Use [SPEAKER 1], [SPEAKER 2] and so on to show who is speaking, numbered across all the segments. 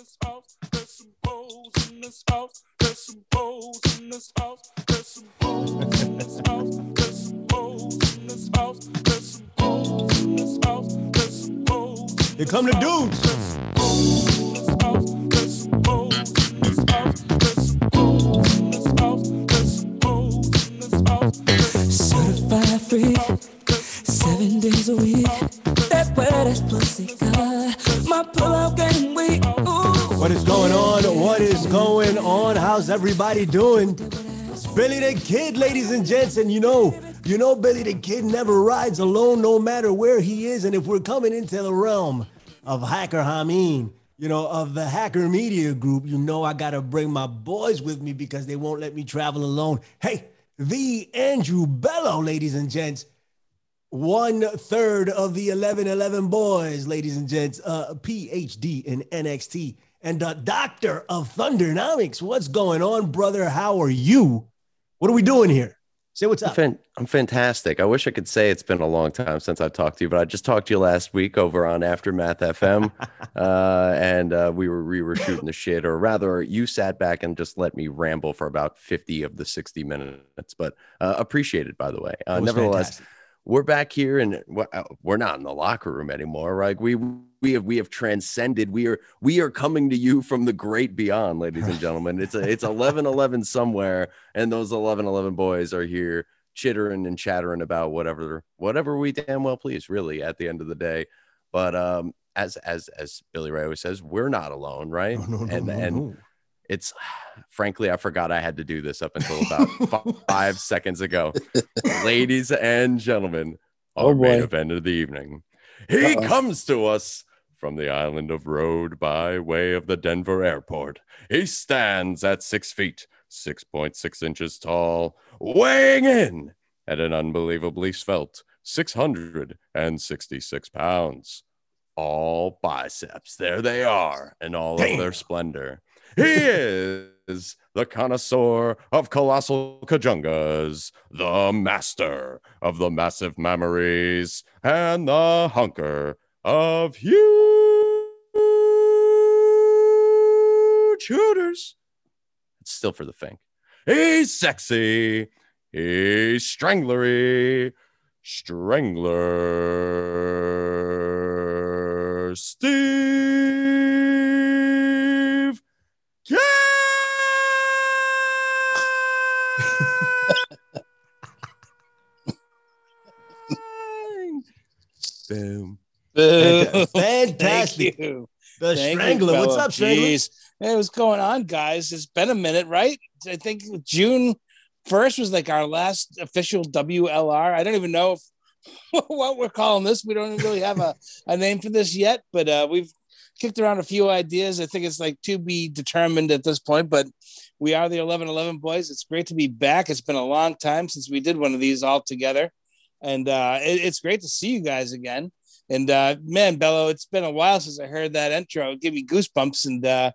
[SPEAKER 1] this house. There's some hoes in this house. There's some hoes in this house. There's some hoes in this house. There's some hoes in this house. There's some hoes in this house. There's some hoes.
[SPEAKER 2] Here come the dudes.
[SPEAKER 1] There's some hoes in this house. There's some hoes in this house. There's some hoes in this house. There's some hoes in this house.
[SPEAKER 3] Certified free, seven days a week. That wet ass pussy
[SPEAKER 2] on? How's everybody doing? It's Billy the Kid, ladies and gents, and you know, you know, Billy the Kid never rides alone, no matter where he is. And if we're coming into the realm of Hacker Hameen, you know, of the Hacker Media Group, you know, I gotta bring my boys with me because they won't let me travel alone. Hey, the Andrew Bello, ladies and gents one third of the 1111 boys, ladies and gents, uh, PhD in NXT and the doctor of Thundernomics. What's going on, brother? How are you? What are we doing here? Say what's up.
[SPEAKER 4] I'm fantastic. I wish I could say it's been a long time since I've talked to you, but I just talked to you last week over on Aftermath FM, uh, and uh, we were we were shooting the shit, or rather, you sat back and just let me ramble for about 50 of the 60 minutes. But uh, appreciated, by the way. Uh, nevertheless,
[SPEAKER 2] fantastic.
[SPEAKER 4] we're back here, and uh, we're not in the locker room anymore, right? We we have we have transcended. We are we are coming to you from the great beyond, ladies and gentlemen. It's a it's 11 11 somewhere, and those 11 11 boys are here chittering and chattering about whatever whatever we damn well please really at the end of the day but um as as as billy ray always says we're not alone right
[SPEAKER 2] No, no, no,
[SPEAKER 4] and
[SPEAKER 2] no,
[SPEAKER 4] and
[SPEAKER 2] no.
[SPEAKER 4] it's frankly i forgot i had to do this up until about fi- five seconds ago ladies and gentlemen our
[SPEAKER 5] Oh,
[SPEAKER 4] main event of the evening he
[SPEAKER 5] Uh-oh.
[SPEAKER 4] comes to us from the island of Rhode by way of the Denver airport. He stands at six feet, 6.6 inches tall, weighing in at an unbelievably svelte 666 pounds. All biceps, there they are in all of their splendor. He is the connoisseur of colossal kajungas, the master of the massive memories, and the hunker of huge hooters. It's still for the fink. He's sexy. He's stranglery. Strangler Steve. King. Boom.
[SPEAKER 5] Boo.
[SPEAKER 2] Fantastic.
[SPEAKER 5] Thank you.
[SPEAKER 2] The
[SPEAKER 5] Thank you,
[SPEAKER 2] Strangler. What's up, Strangler?
[SPEAKER 5] Jeez. Hey, what's going on, guys? It's been a minute, right? I think June 1st was like our last official WLR. I don't even know if what we're calling this. We don't really have a, a name for this yet, but uh, we've kicked around a few ideas. I think it's like to be determined at this point, but we are the 1111 boys. It's great to be back. It's been a long time since we did one of these all together. And uh, it- it's great to see you guys again. And uh, man, Bello, it's been a while since I heard that intro. Give me goosebumps. And uh,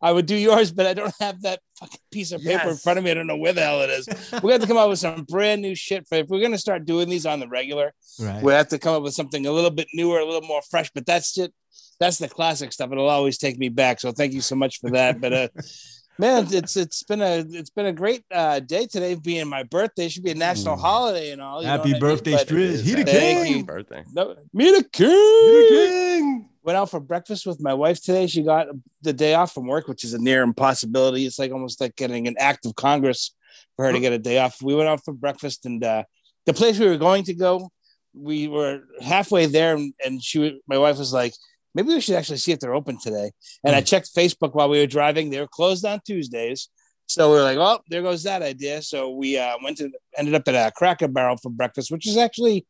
[SPEAKER 5] I would do yours, but I don't have that fucking piece of paper in front of me. I don't know where the hell it is. we have to come up with some brand new shit. For, if we're going to start doing these on the regular,
[SPEAKER 2] Right.
[SPEAKER 5] we have to come up with something a little bit newer, a little more fresh. But that's it. That's the classic stuff. It'll always take me back. So thank you so much for that. But uh, man, it's it's been a it's been a great uh, day today, being my birthday. It should be a national
[SPEAKER 2] Ooh.
[SPEAKER 5] holiday and all. you
[SPEAKER 2] Happy
[SPEAKER 5] what I mean?
[SPEAKER 2] birthday,
[SPEAKER 5] But-
[SPEAKER 2] Striz. He the
[SPEAKER 5] Thank
[SPEAKER 2] king.
[SPEAKER 5] you.
[SPEAKER 4] Birthday.
[SPEAKER 5] No, me the king.
[SPEAKER 2] He the king.
[SPEAKER 5] Went out for breakfast with my wife today. She got the day off from work, which is a near impossibility. It's like almost like getting an act of Congress for her to get a day off. We went out for breakfast, and uh, the place we were going to go, we were halfway there, and, and she, my wife was like, "Maybe we should actually see if they're open today." And I checked Facebook while we were driving; they were closed on Tuesdays. So we were like, "Oh, there goes that idea." So we uh, went to ended up at a Cracker Barrel for breakfast, which is actually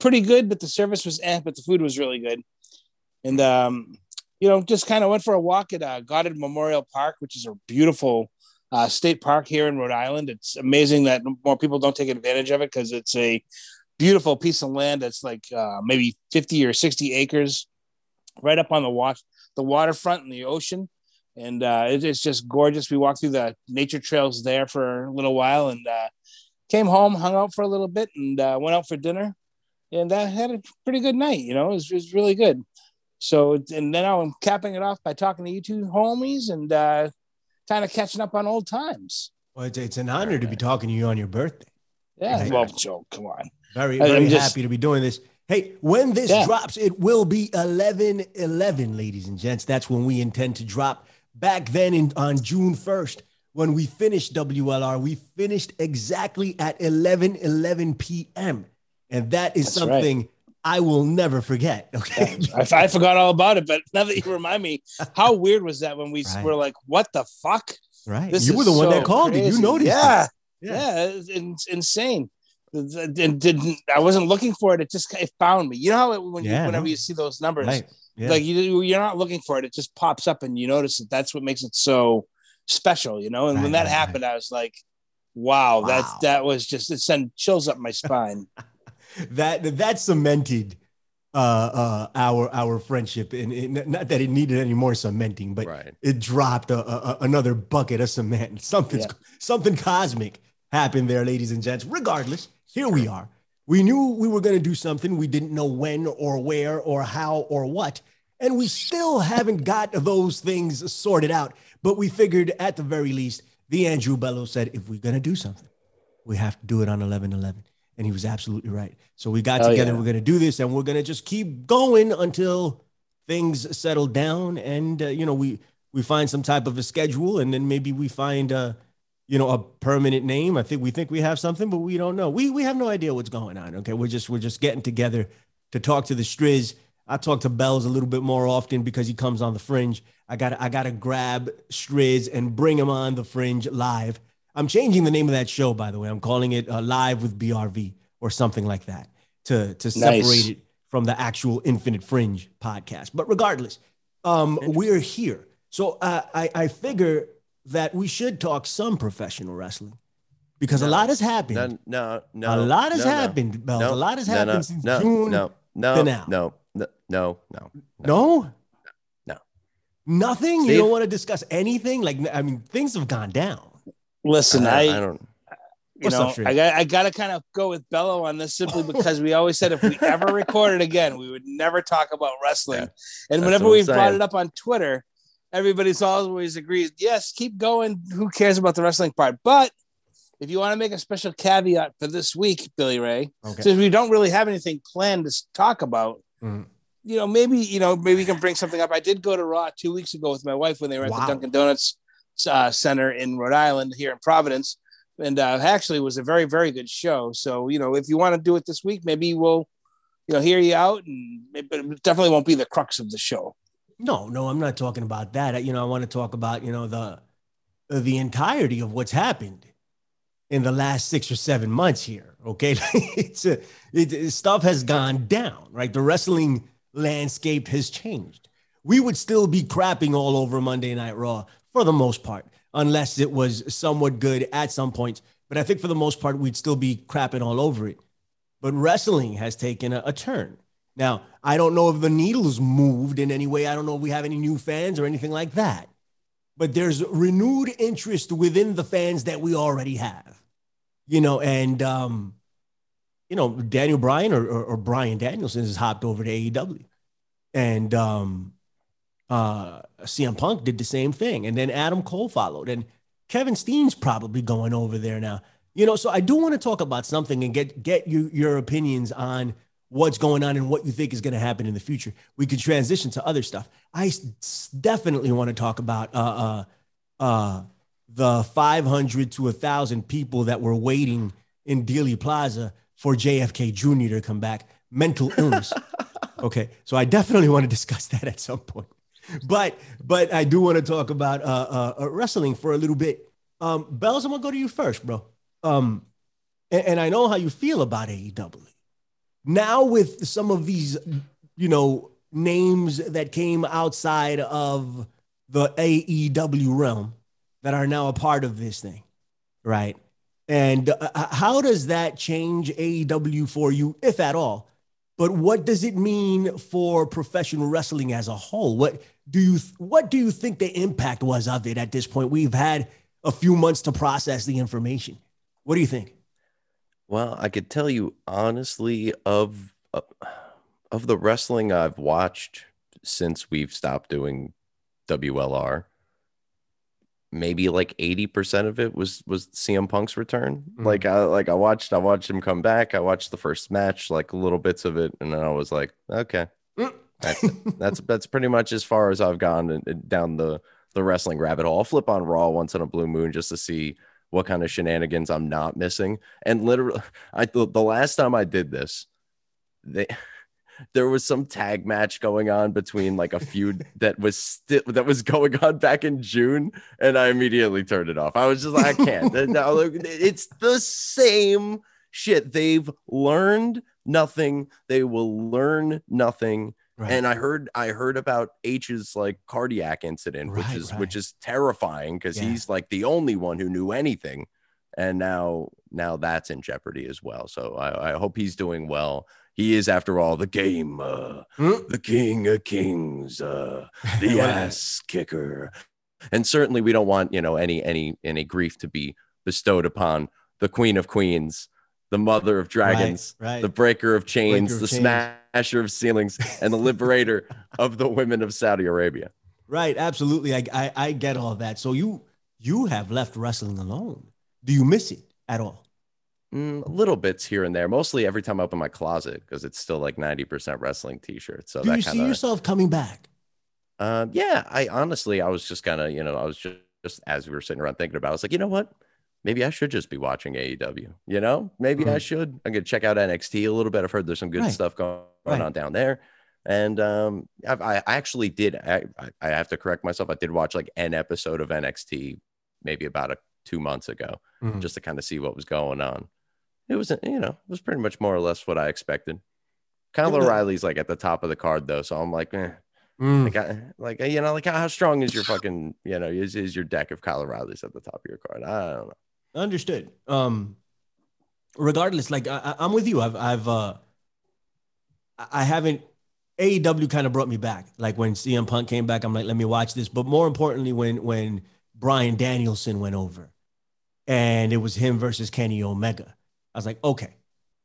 [SPEAKER 5] pretty good, but the service was eh, but the food was really good. And um, you know, just kind of went for a walk at uh, Goddard Memorial Park, which is a beautiful uh, state park here in Rhode Island. It's amazing that more people don't take advantage of it because it's a beautiful piece of land that's like uh, maybe 50 or 60 acres right up on the the waterfront and the ocean. And uh, it- it's just gorgeous. We walked through the nature trails there for a little while and uh, came home hung out for a little bit and uh, went out for dinner. And uh, had a pretty good night you know? It was, it was really good So and then I'm capping it off by talking to you two homies and uh, kind of catching up on old times.
[SPEAKER 2] Well, it's, it's an honor to be talking to you on your birthday.
[SPEAKER 5] Yeah,
[SPEAKER 2] Right.
[SPEAKER 5] well, Joe, come on.
[SPEAKER 2] Very, very
[SPEAKER 5] I'm just-
[SPEAKER 2] happy to be doing this. Hey, when this
[SPEAKER 5] Yeah.
[SPEAKER 2] drops, it will be 11 11, ladies and gents. That's when we intend to drop. Back then in, on June 1st, when we finished WLR, we finished exactly at 11 11 p.m. And that is
[SPEAKER 5] That's right.
[SPEAKER 2] I will never forget. Okay.
[SPEAKER 5] I, I forgot all about it, but now that you remind me, how weird was that when we
[SPEAKER 2] Right.
[SPEAKER 5] were like, "What the fuck?"
[SPEAKER 2] right.
[SPEAKER 5] This
[SPEAKER 2] you were the one that
[SPEAKER 5] so
[SPEAKER 2] called it. You
[SPEAKER 5] crazy.
[SPEAKER 2] noticed. it.
[SPEAKER 5] Yeah,
[SPEAKER 2] Yeah.
[SPEAKER 5] yeah, insane. And didn't I wasn't looking for it. It just it found me. You know how it, when
[SPEAKER 2] Yeah,
[SPEAKER 5] you, whenever
[SPEAKER 2] no.
[SPEAKER 5] you see those numbers,
[SPEAKER 2] Right. Yeah.
[SPEAKER 5] like you you're not looking for it. It just pops up and you notice it. That's what makes it so special, you know. And
[SPEAKER 2] Right,
[SPEAKER 5] when that happened, I was like, "Wow,
[SPEAKER 2] Wow.
[SPEAKER 5] that was just it sent chills up my spine."
[SPEAKER 2] that that cemented uh uh our our friendship and it, not that it needed any more cementing but
[SPEAKER 4] Right.
[SPEAKER 2] it dropped a, a, another bucket of cement. Something's
[SPEAKER 5] Yeah.
[SPEAKER 2] something cosmic happened there ladies and gents. Regardless here we are. We knew we were going to do something. We didn't know when or where or how or what. And we still haven't got those things sorted out. But we figured at the very least the andrew bello said if we're going to do something we have to do it on 11 11 and he was absolutely right. So we got
[SPEAKER 5] Hell
[SPEAKER 2] together
[SPEAKER 5] yeah.
[SPEAKER 2] we're going to do this and we're going to just keep going until things settle down and uh, you know we we find some type of a schedule and then maybe we find uh you know a permanent name. I think we think we have something but we don't know. We we have no idea what's going on okay? We're just we're just getting together to talk to the striz. I talk to bells a little bit more often because he comes on the fringe. I gotta i gotta grab striz and bring him on the fringe live i'm changing the name of that show by the way i'm calling it uh, live with brv or something like that to to separate
[SPEAKER 5] Nice.
[SPEAKER 2] it from the actual infinite fringe podcast but regardless um we're here so uh, i i figure that we should talk some professional wrestling because a lot has happened
[SPEAKER 4] No, no, no.
[SPEAKER 2] a lot has
[SPEAKER 4] no, no.
[SPEAKER 2] happened.
[SPEAKER 4] No,
[SPEAKER 2] a lot has
[SPEAKER 4] no,
[SPEAKER 2] happened
[SPEAKER 4] no,
[SPEAKER 2] since
[SPEAKER 4] no,
[SPEAKER 2] june
[SPEAKER 4] No, no,
[SPEAKER 2] to
[SPEAKER 4] no,
[SPEAKER 2] now.
[SPEAKER 4] no, no, no, no.
[SPEAKER 2] no
[SPEAKER 4] No.
[SPEAKER 2] nothing you don't want to discuss anything like i mean things have gone down
[SPEAKER 5] Listen,
[SPEAKER 4] I,
[SPEAKER 5] I,
[SPEAKER 4] I don't.
[SPEAKER 5] you know. I got I got to kind of go with Bello on this simply because we always said if we ever recorded again, we would never talk about wrestling.
[SPEAKER 4] Yeah,
[SPEAKER 5] and whenever we brought it up on Twitter, everybody's always agrees, yes, keep going. Who cares about the wrestling part? But if you want to make a special caveat for this week, Billy Ray,
[SPEAKER 2] okay
[SPEAKER 5] since we don't really have anything planned to talk about,
[SPEAKER 2] Mhm.
[SPEAKER 5] you know, maybe you know, maybe we can bring something up. I did go to Raw two weeks ago with my wife when they were at
[SPEAKER 2] Wow.
[SPEAKER 5] the Dunkin' Donuts uh, Center in Rhode Island here in Providence, and uh, actually was a very very good show. So you know, if you want to do it this week, maybe we'll you know hear you out, and it definitely won't be the crux of the show.
[SPEAKER 2] No, no, I'm not talking about that. You know, I want to talk about you know the the entirety of what's happened in the last six or seven months here. Okay, it's a, it, it- stuff has gone down. Right, the wrestling landscape has changed. We would still be crapping all over Monday Night Raw for the most part, unless it was somewhat good at some points. But I think for the most part, we'd still be crapping all over it. But wrestling has taken a, a turn. Now, I don't know if the needle's moved in any way. I don't know if we have any new fans or anything like that. But there's renewed interest within the fans that we already have. You know, and um, you know, Daniel Bryan or, or, or Brian Danielson has hopped over to AEW. And um uh CM Punk did the same thing. And then Adam Cole followed. And Kevin Steen's probably going over there now. You know, so I do want to talk about something and get get you your opinions on what's going on and what you think is going to happen in the future. We could transition to other stuff. I definitely want to talk about uh uh uh the 500 to 1000 people that were waiting in Dealey Plaza for JFK Jr. to come back. Mental illness. okay, so I definitely want to discuss that at some point. But but I do want to talk about uh, uh, uh, wrestling for a little bit. Um, Bells, I'm gonna go to you first, bro. Um, and, and I know how you feel about AEW. Now with some of these, you know, names that came outside of the AEW realm that are now a part of this thing, right? And uh, how does that change AEW for you, if at all? But what does it mean for professional wrestling as a whole? What do you what do you think the impact was of it at this point? We've had a few months to process the information. What do you think?
[SPEAKER 4] Well, I could tell you honestly of of- of the wrestling I've watched since we've stopped doing WLR, maybe like 80% of it was was CM Punk's return.
[SPEAKER 2] Mhm.
[SPEAKER 4] Like I like I watched I watched him come back. I watched the first match, like little bits of it, and then I was like, okay.
[SPEAKER 2] Mm.
[SPEAKER 4] That's that's that's pretty much as far as I've gone and- and down the the wrestling rabbit hole. I'll flip on Raw once in a blue moon just to see what kind of shenanigans I'm not missing. And literally, I the, the last time I did this, they there was some tag match going on between like a feud that was still that was going on back in June, and I immediately turned it off. I was just like, I can't. It's the same shit. They've learned nothing. They will learn nothing.
[SPEAKER 2] Right.
[SPEAKER 4] And I heard I heard about H's like cardiac incident, which is
[SPEAKER 2] right.
[SPEAKER 4] which is terrifying because
[SPEAKER 2] Yeah.
[SPEAKER 4] he's like the only one who knew anything. And now now that's in jeopardy as well. So I, I hope he's doing well. He is, after all, the game, uh,
[SPEAKER 2] Mm.
[SPEAKER 4] the king of kings, uh, the ass kicker. And certainly we don't want, you know, any any any grief to be bestowed upon the queen of queens, the mother of dragons,
[SPEAKER 2] right.
[SPEAKER 4] the breaker of chains,
[SPEAKER 2] Breaker of
[SPEAKER 4] the
[SPEAKER 2] chains.
[SPEAKER 4] smasher of ceilings, and the liberator of the women of Saudi Arabia.
[SPEAKER 2] Right, absolutely. I, I I get all that. So you you have left wrestling alone. Do you miss it at all?
[SPEAKER 4] Mm, little bits here and there, mostly every time I open my closet because it's still like 90% wrestling t shirts. So
[SPEAKER 2] Do you
[SPEAKER 4] that
[SPEAKER 2] see yourself coming back?
[SPEAKER 4] um, yeah, I honestly, I was just kind of, you know, I was just, just as we were sitting around thinking about it, I was like, you know what? Maybe I should just be watching AEW, you know, maybe I
[SPEAKER 2] Mhm.
[SPEAKER 4] should. I'm to check out NXT a little bit. I've heard there's some good
[SPEAKER 2] Right.
[SPEAKER 4] stuff going,
[SPEAKER 2] Right.
[SPEAKER 4] on down there. And um, I've, I I actually did, I, I- have to correct myself. I did watch like an episode of NXT maybe about a, two months ago
[SPEAKER 2] Mhm.
[SPEAKER 4] just to kind of see what was going on. It was, you know, it was pretty much more or less what I expected. Kyle
[SPEAKER 2] Yeah,
[SPEAKER 4] O'Reilly's like at the top of the card though, so I'm like, eh.
[SPEAKER 2] Mm.
[SPEAKER 4] like, I, like you know, like how strong is your fucking, you know, is, is your deck if Kyle O'Reilly's at the top of your card? I don't know.
[SPEAKER 2] Understood. Um, regardless, like I, I'm with you. I've I've uh, I haven't. AEW kind of brought me back. Like when CM Punk came back, I'm like, let me watch this. But more importantly, when when Brian Danielson went over, and it was him versus Kenny Omega, I was like, okay,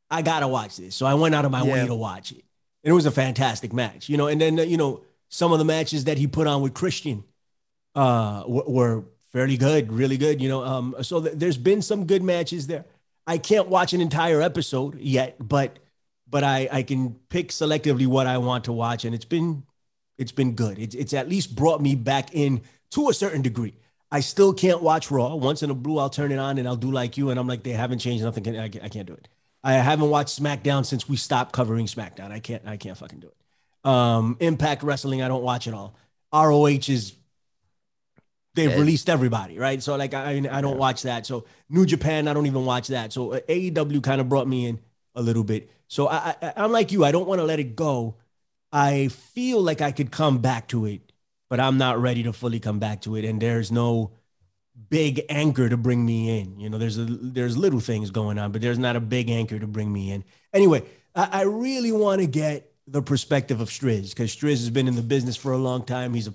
[SPEAKER 2] I gotta watch this. So I went out of my way to watch it, and it was a fantastic match. You know, and then uh, you know some of the matches that he put on with Christian uh, w- were fairly good, really good. You know, um, so th- there's been some good matches there. I can't watch an entire episode yet, but but I I can pick selectively what I want to watch, and it's been it's been good. It's it's at least brought me back in to a certain degree. I still can't watch Raw. Once in a blue, I'll turn it on and I'll do like you, and I'm like, they haven't changed nothing. I can't, I can't do it. I haven't watched SmackDown since we stopped covering SmackDown. I can't I can't fucking do it. Um, Impact Wrestling, I don't watch it all. ROH is they've released everybody, right? So like I I don't
[SPEAKER 4] Yeah.
[SPEAKER 2] watch that. So New Japan, I don't even watch that. So uh, AEW kind of brought me in a little bit. So I, I I'm like you. I don't want to let it go. I feel like I could come back to it, but I'm not ready to fully come back to it. And there's no big anchor to bring me in. You know, there's a there's little things going on, but there's not a big anchor to bring me in. Anyway, I, I really want to get the perspective of Striz because Striz has been in the business for a long time. He's a,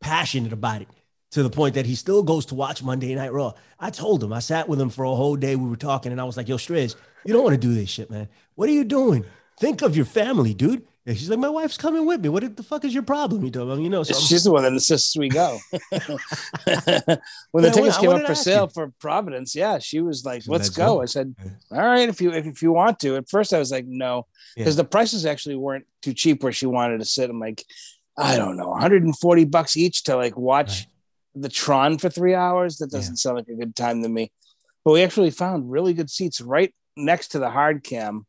[SPEAKER 2] passionate about it to the point that he still goes to watch Monday Night Raw. I told him, I sat with him for a whole day. We were talking, and I was like, "Yo, Striz, you don't want to do this shit, man. What are you doing? Think of your family, dude." And she's like, "My wife's coming with me. What the fuck is your problem?" You told him, you know. So
[SPEAKER 5] She's the one that insists we go. when the
[SPEAKER 2] Yeah,
[SPEAKER 5] tickets came up for sale
[SPEAKER 2] you.
[SPEAKER 5] for Providence, yeah, she was like, "Let's go." I said, "All right, if you if, if you want to." At first, I was like, "No,"
[SPEAKER 2] Yeah.
[SPEAKER 5] because the prices actually weren't too cheap where she wanted to sit. I'm like, I don't know, 140 bucks each to like watch the Tron for three hours. That doesn't sound like a good time to me. But we actually found really good seats right next to the hard cam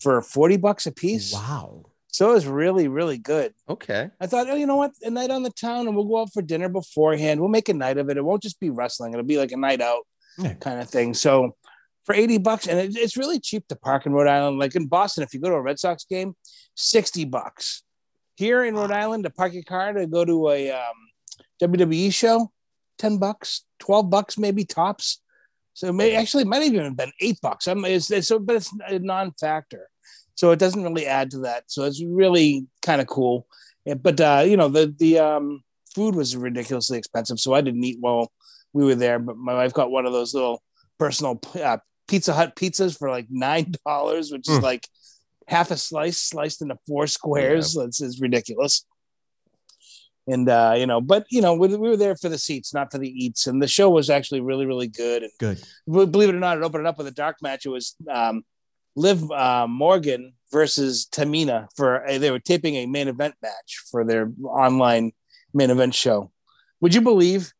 [SPEAKER 5] for 40 bucks a piece.
[SPEAKER 2] wow.
[SPEAKER 5] So it was really, really good.
[SPEAKER 4] Okay.
[SPEAKER 5] I thought, oh, you know what? A night on the town, and we'll go out for dinner beforehand. We'll make a night of it. It won't just be wrestling; it'll be like a night out
[SPEAKER 2] Yeah.
[SPEAKER 5] kind of thing. So for eighty bucks, and it, it's really cheap to park in Rhode Island. Like in Boston, if you go to a Red Sox game, sixty bucks. Here in Rhode Island, to park your car to go to a um, WWE show, ten bucks, twelve bucks maybe tops. So it may actually it might have even been eight bucks. I'm it's, it's so, but it's a non-factor, so it doesn't really add to that. So it's really kind of cool. Yeah, but uh, you know the the um, food was ridiculously expensive, so I didn't eat while we were there. But my wife got one of those little personal uh, Pizza Hut pizzas for like nine dollars, which is
[SPEAKER 2] Hmm.
[SPEAKER 5] like half a slice sliced into four squares. That's is ridiculous. And uh, you know, but you know, we, we were there for the seats, not for the eats. And the show was actually really, really good. And
[SPEAKER 2] Good.
[SPEAKER 5] believe it or not, it opened up with a dark match. It was um, Liv uh, Morgan versus Tamina for a, they were taping a main event match for their online main event show. Would you believe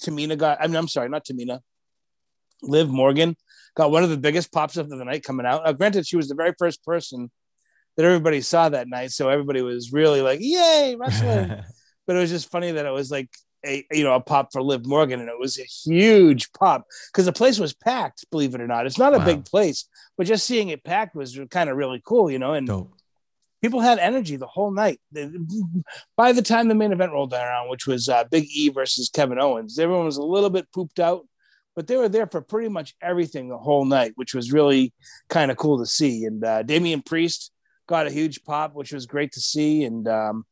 [SPEAKER 5] Tamina got? I mean, I'm sorry, not Tamina. Liv Morgan got one of the biggest pops of the night coming out. Uh, granted, she was the very first person that everybody saw that night, so everybody was really like, "Yay, wrestling!" but it was just funny that it was like a you know a pop for Liv Morgan, and it was a huge pop because the place was packed. Believe it or not, it's not a
[SPEAKER 2] Wow.
[SPEAKER 5] big place, but just seeing it packed was kind of really cool, you know. And
[SPEAKER 2] Dope.
[SPEAKER 5] people had energy the whole night. By the time the main event rolled around, which was uh, Big E versus Kevin Owens, everyone was a little bit pooped out, but they were there for pretty much everything the whole night, which was really kind of cool to see. And uh, Damian Priest got a huge pop, which was great to see. And um,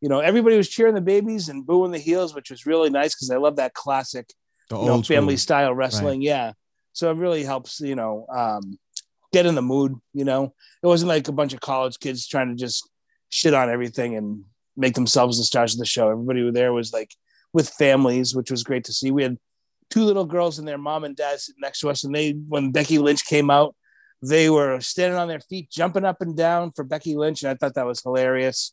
[SPEAKER 5] you know, everybody was cheering the babies and booing the heels, which was really nice because I love that classic
[SPEAKER 2] The
[SPEAKER 5] you know,
[SPEAKER 2] old
[SPEAKER 5] family
[SPEAKER 2] school.
[SPEAKER 5] style wrestling. Yeah. So it really helps, you know, um, get in the mood, you know. It wasn't like a bunch of college kids trying to just shit on everything and make themselves the stars of the show. Everybody who there was like with families, which was great to see. We had two little girls and their mom and dad sitting next to us, and they when Becky Lynch came out, they were standing on their feet, jumping up and down for Becky Lynch, and I thought that was hilarious.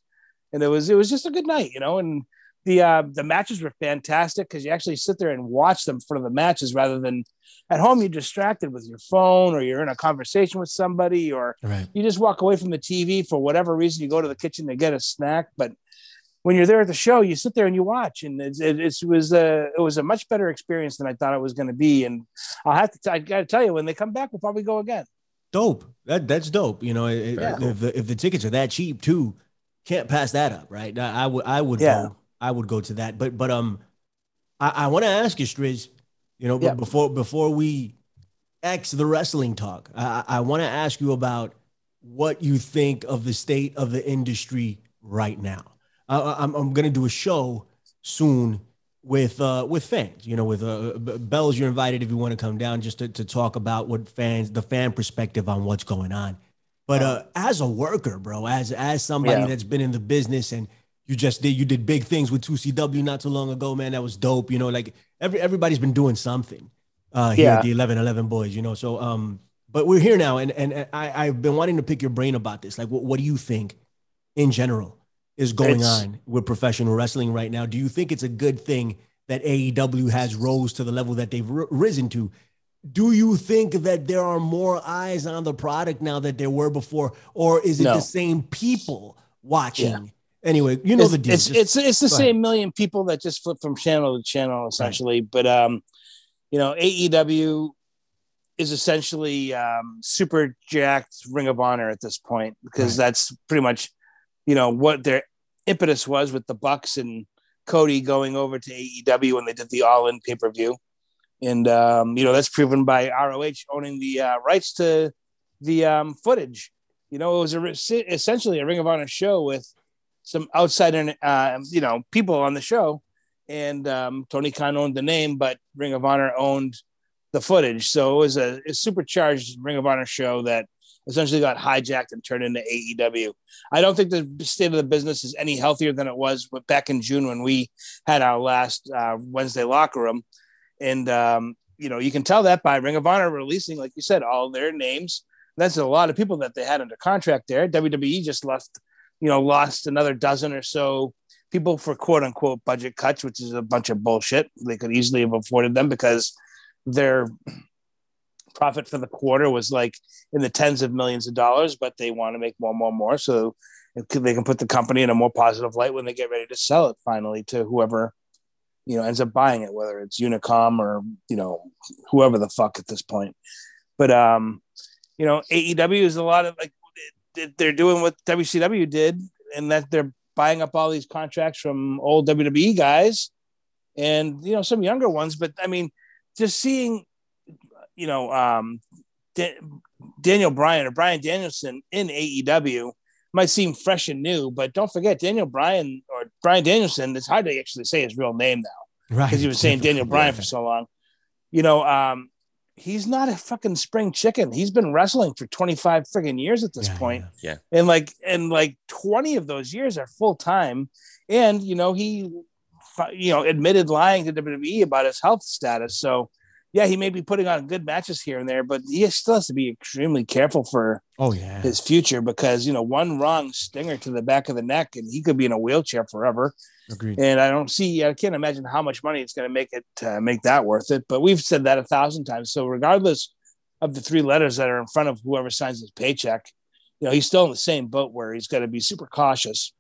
[SPEAKER 5] And it was it was just a good night, you know, and the uh, the matches were fantastic because you actually sit there and watch them for the matches rather than at home you're distracted with your phone or you're in a conversation with somebody or
[SPEAKER 2] Right.
[SPEAKER 5] you just walk away from the TV for whatever reason you go to the kitchen to get a snack but when you're there at the show you sit there and you watch and it's, it, it was a it was a much better experience than I thought it was going to be and I'll have to t- I got to tell you when they come back we'll probably go again
[SPEAKER 2] Dope. That that's dope. You know, it- it-
[SPEAKER 4] cool.
[SPEAKER 2] if the if the tickets are that cheap too, can't pass that up, right? I, I would I would
[SPEAKER 5] Yeah.
[SPEAKER 2] go I would go to that. But but um, I, I want to ask you, Striz. You know,
[SPEAKER 5] Yeah.
[SPEAKER 2] before before we X the wrestling talk, I, I want to ask you about what you think of the state of the industry right now. I, I'm I'm gonna do a show soon with uh with fans you know with uh bells you're invited if you want to come down just to, to talk about what fans the fan perspective on what's going on but uh as a worker bro as as somebody
[SPEAKER 5] Yeah.
[SPEAKER 2] that's been in the business and you just did you did big things with 2cw not too long ago man that was dope you know like every everybody's been doing something uh here
[SPEAKER 5] Yeah.
[SPEAKER 2] at the 1111 boys you know so um but we're here now and and I, i've been wanting to pick your brain about this like what, what do you think in general is going
[SPEAKER 5] It's-
[SPEAKER 2] on with professional wrestling right now. Do you think it's a good thing that AEW has rose to the level that they've ri- risen to? Do you think that there are more eyes on the product now that there were before, or is it
[SPEAKER 5] No.
[SPEAKER 2] the same people watching? Anyway, you know
[SPEAKER 5] it's,
[SPEAKER 2] the deal.
[SPEAKER 5] It's
[SPEAKER 2] Just-
[SPEAKER 5] it's it's the
[SPEAKER 2] go ahead.
[SPEAKER 5] same million people that just flip from channel to channel essentially. But um, you know, AEW is essentially um, super jacked Ring of Honor at this point because
[SPEAKER 2] Right.
[SPEAKER 5] that's pretty much you know what their impetus was with the Bucks and Cody going over to AEW when they did the All In pay per view, and um, you know that's proven by ROH owning the uh, rights to the um, footage. You know, it was a, essentially a Ring of Honor show with some outside, uh, you know, people on the show, and um, Tony Khan owned the name, but Ring of Honor owned the footage. So it was a, a supercharged Ring of Honor show that essentially got hijacked and turned into AEW. I don't think the state of the business is any healthier than it was back in June when we had our last uh, Wednesday locker room, and um, you know you can tell that by Ring of Honor releasing, like you said, all their names. That's a lot of people that they had under contract there. WWE just lost, you know, lost another dozen or so people for quote unquote budget cuts, which is a bunch of bullshit. They could easily have afforded them because their profit for the quarter was like in the tens of millions of dollars, but they want to make more, more, more. So they can put the company in a more positive light when they get ready to sell it finally to whoever, you know, ends up buying it, whether it's Unicom or, you know, whoever the fuck at this point. But, um, you know, AEW is a lot of like, they're doing what WCW did and that they're buying up all these contracts from old WWE guys and you know some younger ones. But I mean, just seeing, you know, um, Da- Daniel Bryan or Brian Danielson in AEW might seem fresh and new, but don't forget Daniel Bryan or Brian Danielson. It's hard to actually say his real name now
[SPEAKER 2] right
[SPEAKER 5] because he was saying Daniel Bryan for so long. You know, um, he's not a fucking spring chicken. He's been wrestling for 25 friggin' years at this
[SPEAKER 2] Yeah,
[SPEAKER 5] point.
[SPEAKER 4] yeah.
[SPEAKER 5] And like and like 20 of those years are full time. And you know, he you know admitted lying to WWE about his health status. So yeah, he may be putting on good matches here and there, but he still has to be extremely careful for
[SPEAKER 2] Oh yeah.
[SPEAKER 5] his future because you know one wrong stinger to the back of the neck and he could be in a wheelchair forever.
[SPEAKER 2] Agreed.
[SPEAKER 5] And I don't see, I can't imagine how much money it's going to make it uh, make that worth it. But we've said that a thousand times. So regardless of the three letters that are in front of whoever signs his paycheck, you know, he's still in the same boat where he's got to be super cautious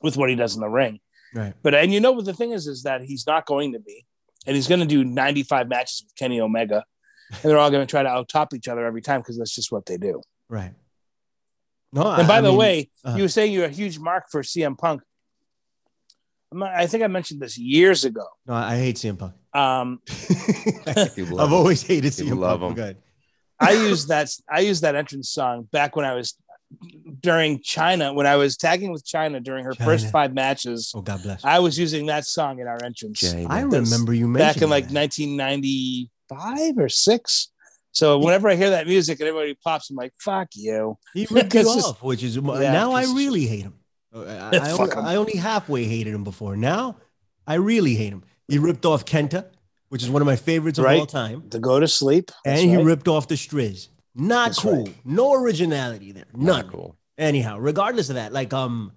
[SPEAKER 5] with what he does in the ring.
[SPEAKER 2] Right.
[SPEAKER 5] But and you know what the thing is is that he's not going to be, and he's going to do 95 matches with Kenny Omega, and they're all going to try to out top each other every time because that's just what they do.
[SPEAKER 2] Right. No.
[SPEAKER 5] And by
[SPEAKER 2] I
[SPEAKER 5] the
[SPEAKER 2] mean,
[SPEAKER 5] way,
[SPEAKER 2] uh-huh.
[SPEAKER 5] you were saying you're a huge mark for CM Punk. I'm not- I think I mentioned this years ago.
[SPEAKER 2] no, I hate CM Punk.
[SPEAKER 5] Um,
[SPEAKER 4] love
[SPEAKER 2] I've
[SPEAKER 4] him.
[SPEAKER 2] always hated
[SPEAKER 4] You
[SPEAKER 2] CM
[SPEAKER 4] love
[SPEAKER 2] Punk.
[SPEAKER 4] him.
[SPEAKER 5] I used that I used that entrance song back when I was during Chyna when I was tagging with Chyna during her first five matches.
[SPEAKER 2] Oh God bless.
[SPEAKER 5] I was using that song in our entrance
[SPEAKER 4] Jane.
[SPEAKER 2] I remember you
[SPEAKER 5] mentioned
[SPEAKER 2] back
[SPEAKER 5] in like
[SPEAKER 2] that.
[SPEAKER 5] 1995 or six. So whenever I hear that music and everybody pops, I'm like, "Fuck you!"
[SPEAKER 2] He ripped you
[SPEAKER 5] It's just-
[SPEAKER 2] off, which is
[SPEAKER 5] Yeah,
[SPEAKER 2] now I really hate him. Uh, I, I, only. I only halfway hated him before. Now I really hate him. He ripped off Kenta, which is one of my favorites of
[SPEAKER 5] Right.
[SPEAKER 2] all time,
[SPEAKER 5] To go to sleep,
[SPEAKER 2] and
[SPEAKER 5] That's
[SPEAKER 2] he
[SPEAKER 5] right.
[SPEAKER 2] ripped off the Striz. Not
[SPEAKER 5] That's
[SPEAKER 2] cool.
[SPEAKER 5] right.
[SPEAKER 2] No originality there. None.
[SPEAKER 4] Not cool.
[SPEAKER 2] Anyhow, regardless of that, like um,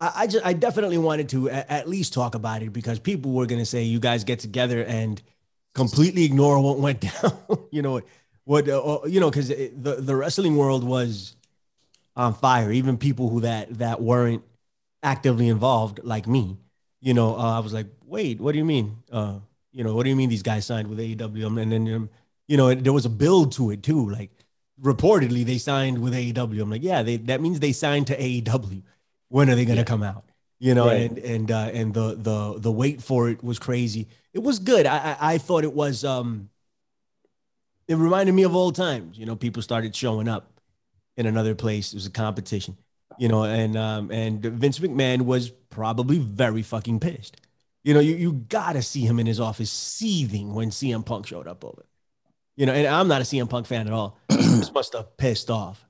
[SPEAKER 2] I, I just I definitely wanted to a- at least talk about it because people were gonna say you guys get together and completely ignore what went down. you know what? Uh, uh, you know because the the wrestling world was on fire. Even people who that that weren't actively involved, like me. You know, uh, I was like, wait, what do you mean? Uh, you know, what do you mean these guys signed with AEW? And then um, you know, there was a build to it too, like reportedly they signed with AEW. I'm like, yeah, they, that means they signed to AEW. When are they going to come out? You know,
[SPEAKER 5] Right.
[SPEAKER 2] and and uh, and the the the wait for it was crazy. It was good. I, I I thought it was. um It reminded me of old times. You know, people started showing up in another place. It was a competition. You know, and um and Vince McMahon was probably very fucking pissed. You know, you you gotta see him in his office seething when CM Punk showed up over. You know, and I'm not a CM Punk fan at all. this must have pissed off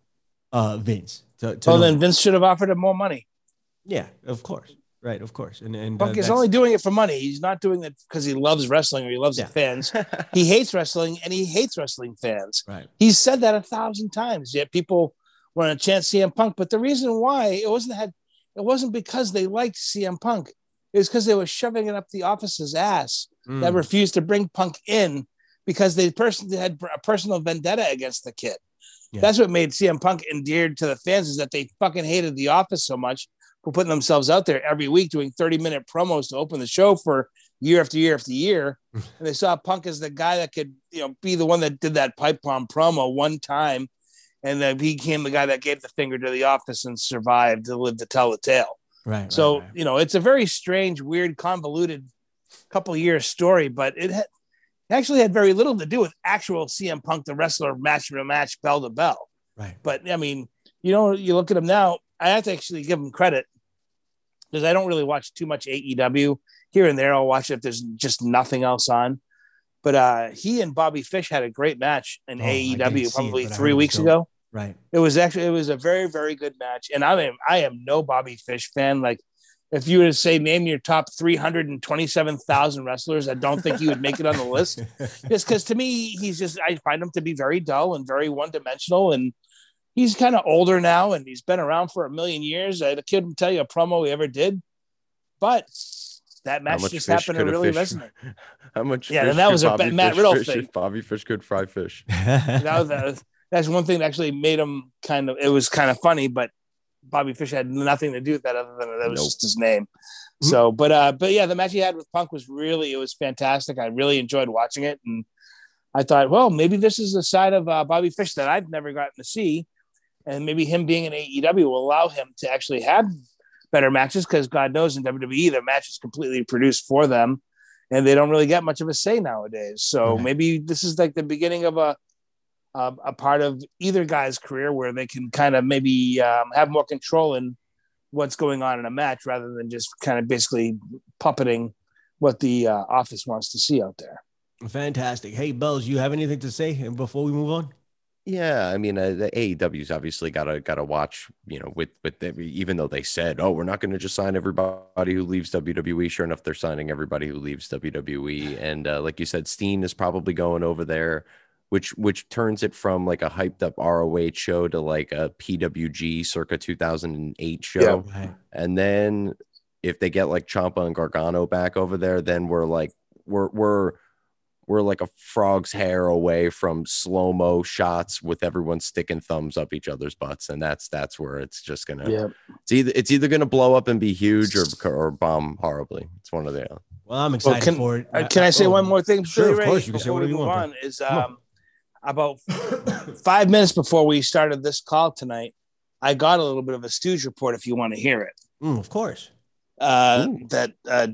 [SPEAKER 2] uh Vince. To, to
[SPEAKER 5] Well,
[SPEAKER 2] know-
[SPEAKER 5] then Vince should have offered him more money.
[SPEAKER 2] yeah, of course, right, of course, and and
[SPEAKER 5] Punk
[SPEAKER 2] uh,
[SPEAKER 5] is only doing it for money. He's not doing it because he loves wrestling or he loves
[SPEAKER 2] Yeah.
[SPEAKER 5] the fans. he hates wrestling and he hates wrestling fans.
[SPEAKER 2] right.
[SPEAKER 5] He's said that a thousand times. Yet people want to chant CM Punk. But the reason why it wasn't had it wasn't because they liked CM Punk. It was because they were shoving it up the office's ass
[SPEAKER 2] Mm.
[SPEAKER 5] that refused to bring Punk in because they personally had a personal vendetta against the kid.
[SPEAKER 2] Yeah.
[SPEAKER 5] That's what made CM Punk endeared to the fans is that they fucking hated the office so much for putting themselves out there every week doing 30 minute promos to open the show for year after year after year. and they saw Punk as the guy that could, you know, be the one that did that pipe bomb promo one time. And then he became the guy that gave the finger to the office and survived to live to tell the tale.
[SPEAKER 2] right.
[SPEAKER 5] So,
[SPEAKER 2] right, right.
[SPEAKER 5] you know, it's a very strange, weird, convoluted couple years story, but it had, actually had very little to do with actual CM Punk, the wrestler, match to match, bell to bell.
[SPEAKER 2] right.
[SPEAKER 5] But I mean, you know, you look at him now, I have to actually give him credit because I don't really watch too much AEW here and there. I'll watch it if there's just nothing else on. But uh, he and Bobby Fish had a great match in
[SPEAKER 2] Oh,
[SPEAKER 5] AEW
[SPEAKER 2] it,
[SPEAKER 5] probably three
[SPEAKER 2] it was
[SPEAKER 5] weeks ago.
[SPEAKER 2] Right.
[SPEAKER 5] It was actually it was a very very good match, and I am I am no Bobby Fish fan. Like if you were to say name your top three hundred and twenty seven thousand wrestlers, I don't think he would make it on the list. Just because to me he's just I find him to be very dull and very one dimensional, and he's kind of older now, and he's been around for a million years. I couldn't tell you a promo he ever did, but that match just happened to really
[SPEAKER 4] fish-
[SPEAKER 5] resonate.
[SPEAKER 4] How much?
[SPEAKER 5] Yeah,
[SPEAKER 4] fish
[SPEAKER 5] and that
[SPEAKER 4] could
[SPEAKER 5] was a
[SPEAKER 4] Bobby
[SPEAKER 5] Matt
[SPEAKER 4] Fish
[SPEAKER 5] Riddle
[SPEAKER 4] fish
[SPEAKER 5] thing.
[SPEAKER 4] Bobby Fish could fry fish.
[SPEAKER 5] that was a, that's one thing that actually made him kind of it was kind of funny but bobby fish had nothing to do with that other than that was
[SPEAKER 4] Nope.
[SPEAKER 5] just his name so but uh but yeah the match he had with punk was really it was fantastic i really enjoyed watching it and i thought well maybe this is a side of uh, bobby fish that i've never gotten to see and maybe him being in aew will allow him to actually have better matches because god knows in wwe the match is completely produced for them and they don't really get much of a say nowadays so
[SPEAKER 2] Right.
[SPEAKER 5] maybe this is like the beginning of a uh, a part of either guy's career where they can kind of maybe um, have more control in what's going on in a match rather than just kind of basically puppeting what the uh, office wants to see out there.
[SPEAKER 2] Fantastic. Hey, Bells, you have anything to say before we move on?
[SPEAKER 4] Yeah, I mean, uh, the AEW's obviously got to got to watch. You know, with with the, even though they said, "Oh, we're not going to just sign everybody who leaves WWE." Sure enough, they're signing everybody who leaves WWE. And uh, like you said, Steen is probably going over there, which which turns it from like a hyped up ROH show to like a PWG circa 2008 show.
[SPEAKER 2] Right.
[SPEAKER 4] And then if they get like Ciampa and Gargano back over there, then we're like we're we're we're like a frog's hair away from slow mo shots with everyone sticking thumbs up each other's butts, and that's that's where it's just gonna.
[SPEAKER 5] Yeah.
[SPEAKER 4] It's either it's either gonna blow up and be huge or or bomb horribly. It's one of the.
[SPEAKER 2] Well, I'm excited
[SPEAKER 5] can-
[SPEAKER 2] for it.
[SPEAKER 5] Uh, can I say
[SPEAKER 2] oh,
[SPEAKER 5] one more thing?
[SPEAKER 2] Sure,
[SPEAKER 5] Billy
[SPEAKER 2] of
[SPEAKER 5] Ray,
[SPEAKER 2] course. You can say whatever you want.
[SPEAKER 5] on, Is
[SPEAKER 2] Come on.
[SPEAKER 5] um, about five minutes before we started this call tonight, I got a little bit of a Stooge report. If you want to hear it,
[SPEAKER 2] Mm, of course.
[SPEAKER 5] uh, that uh,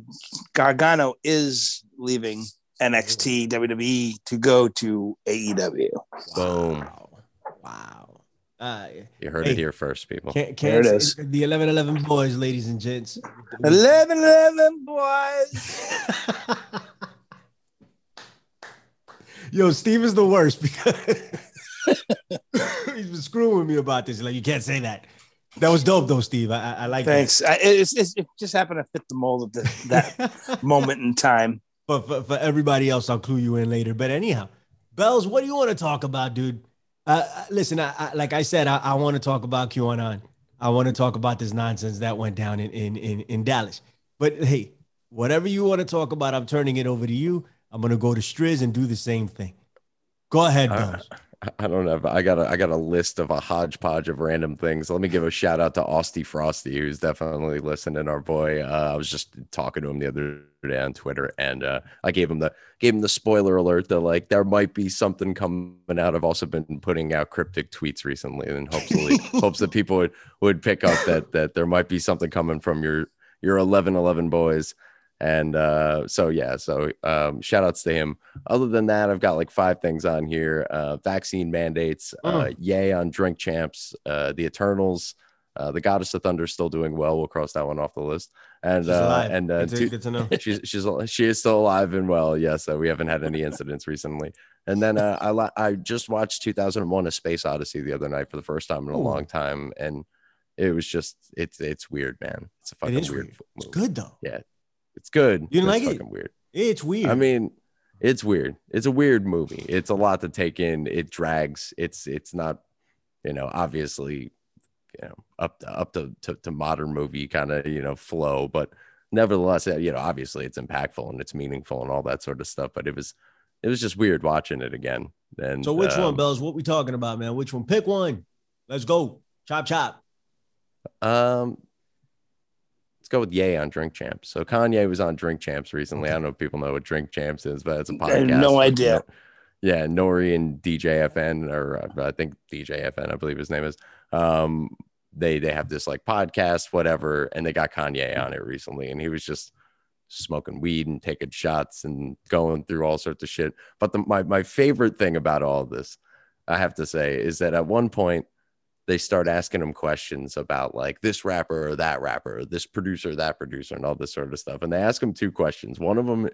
[SPEAKER 5] Gargano is leaving NXT WWE to go to AEW.
[SPEAKER 4] Boom.
[SPEAKER 2] Wow. Wow. Uh,
[SPEAKER 4] You heard
[SPEAKER 2] Hey.
[SPEAKER 4] it here first, people.
[SPEAKER 2] can't,
[SPEAKER 5] There
[SPEAKER 2] can't
[SPEAKER 5] it
[SPEAKER 2] say- the 11 11 boys, ladies and gents.
[SPEAKER 5] 11 11 boys.
[SPEAKER 2] Yo, Steve is the worst because he's been screwing with me about this. Like, you can't say that. That was dope, though, Steve. I, I, I like
[SPEAKER 5] Thanks. I, it's, it's, it just happened to fit the mold of the, that
[SPEAKER 2] that.
[SPEAKER 5] moment in time.
[SPEAKER 2] But for, for everybody else, I'll clue you in later. But anyhow, Bells, what do you want to talk about, dude? Uh, uh, listen, I, I, like I said, I, I want to talk about QAnon. I want to talk about this nonsense that went down in, in, in, in Dallas. But hey, whatever you want to talk about, I'm turning it over to you. I'm going to go to Striz and do the same thing. Go ahead,
[SPEAKER 4] Uh,
[SPEAKER 2] Bells.
[SPEAKER 4] I don't know. I got a I got a list of a hodgepodge of random things. Let me give a shout out to Austy Frosty, who's definitely listening. Our boy. Uh, I was just talking to him the other day on Twitter, and uh, I gave him the gave him the spoiler alert that like there might be something coming out. I've also been putting out cryptic tweets recently, and hopefully hopes that people would would pick up that that there might be something coming from your your eleven eleven boys. And uh, so yeah, so um, shout outs to him other than that, I've got like five things on here: uh, vaccine mandates, uh, Ye on drink champs, uh, the Eternals, uh, the Goddess of Thunder still doing well. We'll cross that one off the list. And
[SPEAKER 2] She's
[SPEAKER 4] uh, and uh,
[SPEAKER 2] good, to, good to know.
[SPEAKER 4] she's she's she is still alive and well. Yes, uh, we haven't had any incidents recently. And then uh, I I just watched 2001: A Space Odyssey the other night for the first time in a
[SPEAKER 2] Ooh.
[SPEAKER 4] long time, and it was just it's it's weird, man. It's a fucking weird.
[SPEAKER 2] weird. It's good, though.
[SPEAKER 4] It's good.
[SPEAKER 2] You didn't like it?
[SPEAKER 4] fucking Weird.
[SPEAKER 2] It's weird.
[SPEAKER 4] I mean, it's weird. It's a weird movie. It's a lot to take in. It drags. It's it's not, you know, obviously, you know, up to, up to, to, to modern movie kind of you know flow, but nevertheless, uh, you know, obviously it's impactful and it's meaningful and all that sort of stuff. But it was it was just weird watching it again. And
[SPEAKER 2] so which one,
[SPEAKER 4] um,
[SPEAKER 2] Bells? What we talking about, man? Which one? Pick one. Let's go. Chop chop.
[SPEAKER 4] Um, let's go with Ye on Drink Champs. So Kanye was on Drink Champs recently. I don't know if people know what Drink Champs is, but it's a podcast.
[SPEAKER 5] I have no idea.
[SPEAKER 4] Yeah, N.O.R.E. and DJ EFN, or uh, I think DJ EFN, I believe his name is. Um, they they have this like podcast, whatever, and they got Kanye on it recently, and he was just smoking weed and taking shots and going through all sorts of shit. But the, my my favorite thing about all of this, I have to say, is that at one point they start asking him questions about like this rapper or that rapper, or this producer, or that producer, and all this sort of stuff. And they ask him two questions. One of them,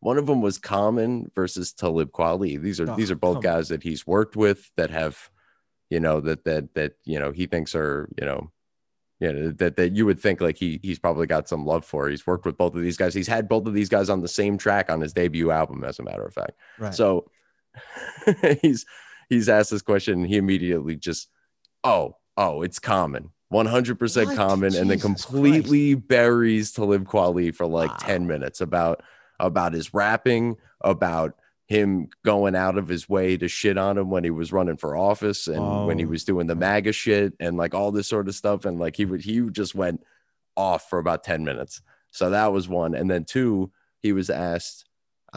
[SPEAKER 4] one of them was Common versus Talib Kweli. These are
[SPEAKER 2] Oh,
[SPEAKER 4] these are both guys that he's worked with that have, you know, that that that you know he thinks are you know. You know, that, that you would think like he he's probably got some love for. He's worked with both of these guys. He's had both of these guys on the same track on his debut album, as a matter of fact.
[SPEAKER 2] Right.
[SPEAKER 4] So he's he's asked this question and he immediately just oh oh it's common 100%
[SPEAKER 2] What?
[SPEAKER 4] common and then
[SPEAKER 2] Jesus
[SPEAKER 4] completely buries Talib Kweli for like
[SPEAKER 2] Wow.
[SPEAKER 4] 10 minutes about about his rapping about him going out of his way to shit on him when he was running for office and when he
[SPEAKER 2] Oh.
[SPEAKER 4] was doing the MAGA shit and like all this sort of stuff and like he would he just went off for about 10 minutes so that was one and then two he was asked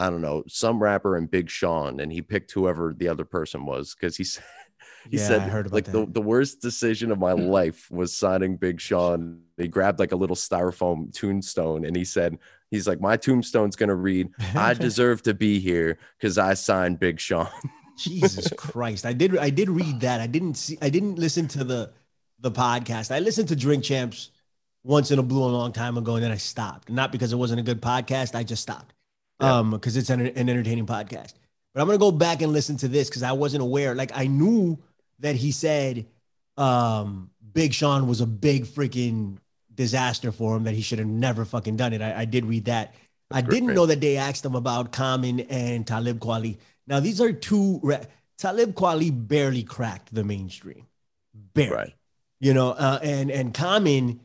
[SPEAKER 4] I don't know, some rapper and Big Sean, and he picked whoever the other person was because he said he
[SPEAKER 2] Yeah,
[SPEAKER 4] said
[SPEAKER 2] I heard about
[SPEAKER 4] like the, the worst decision of my life was signing Big Sean. He grabbed like a little styrofoam tombstone and he said, he's like, my tombstone's gonna read, I deserve to be here because I signed Big Sean.
[SPEAKER 2] Jesus Christ. I did I did read that. I didn't see I didn't listen to the the podcast. I listened to Drink Champs once in a blue a long time ago and then I stopped. Not because it wasn't a good podcast, I just stopped.
[SPEAKER 4] Yeah.
[SPEAKER 2] um, because it's an, an entertaining podcast. But I'm gonna go back and listen to this because I wasn't aware. Like I knew that he said um Big Sean was a big freaking disaster for him that he should have never fucking done it. I, I did read that. I didn't know that they asked him about Common and Talib Kweli. Now these are two. Re- Talib Kweli barely cracked the mainstream, barely.
[SPEAKER 4] Right.
[SPEAKER 2] You know, uh, and and Common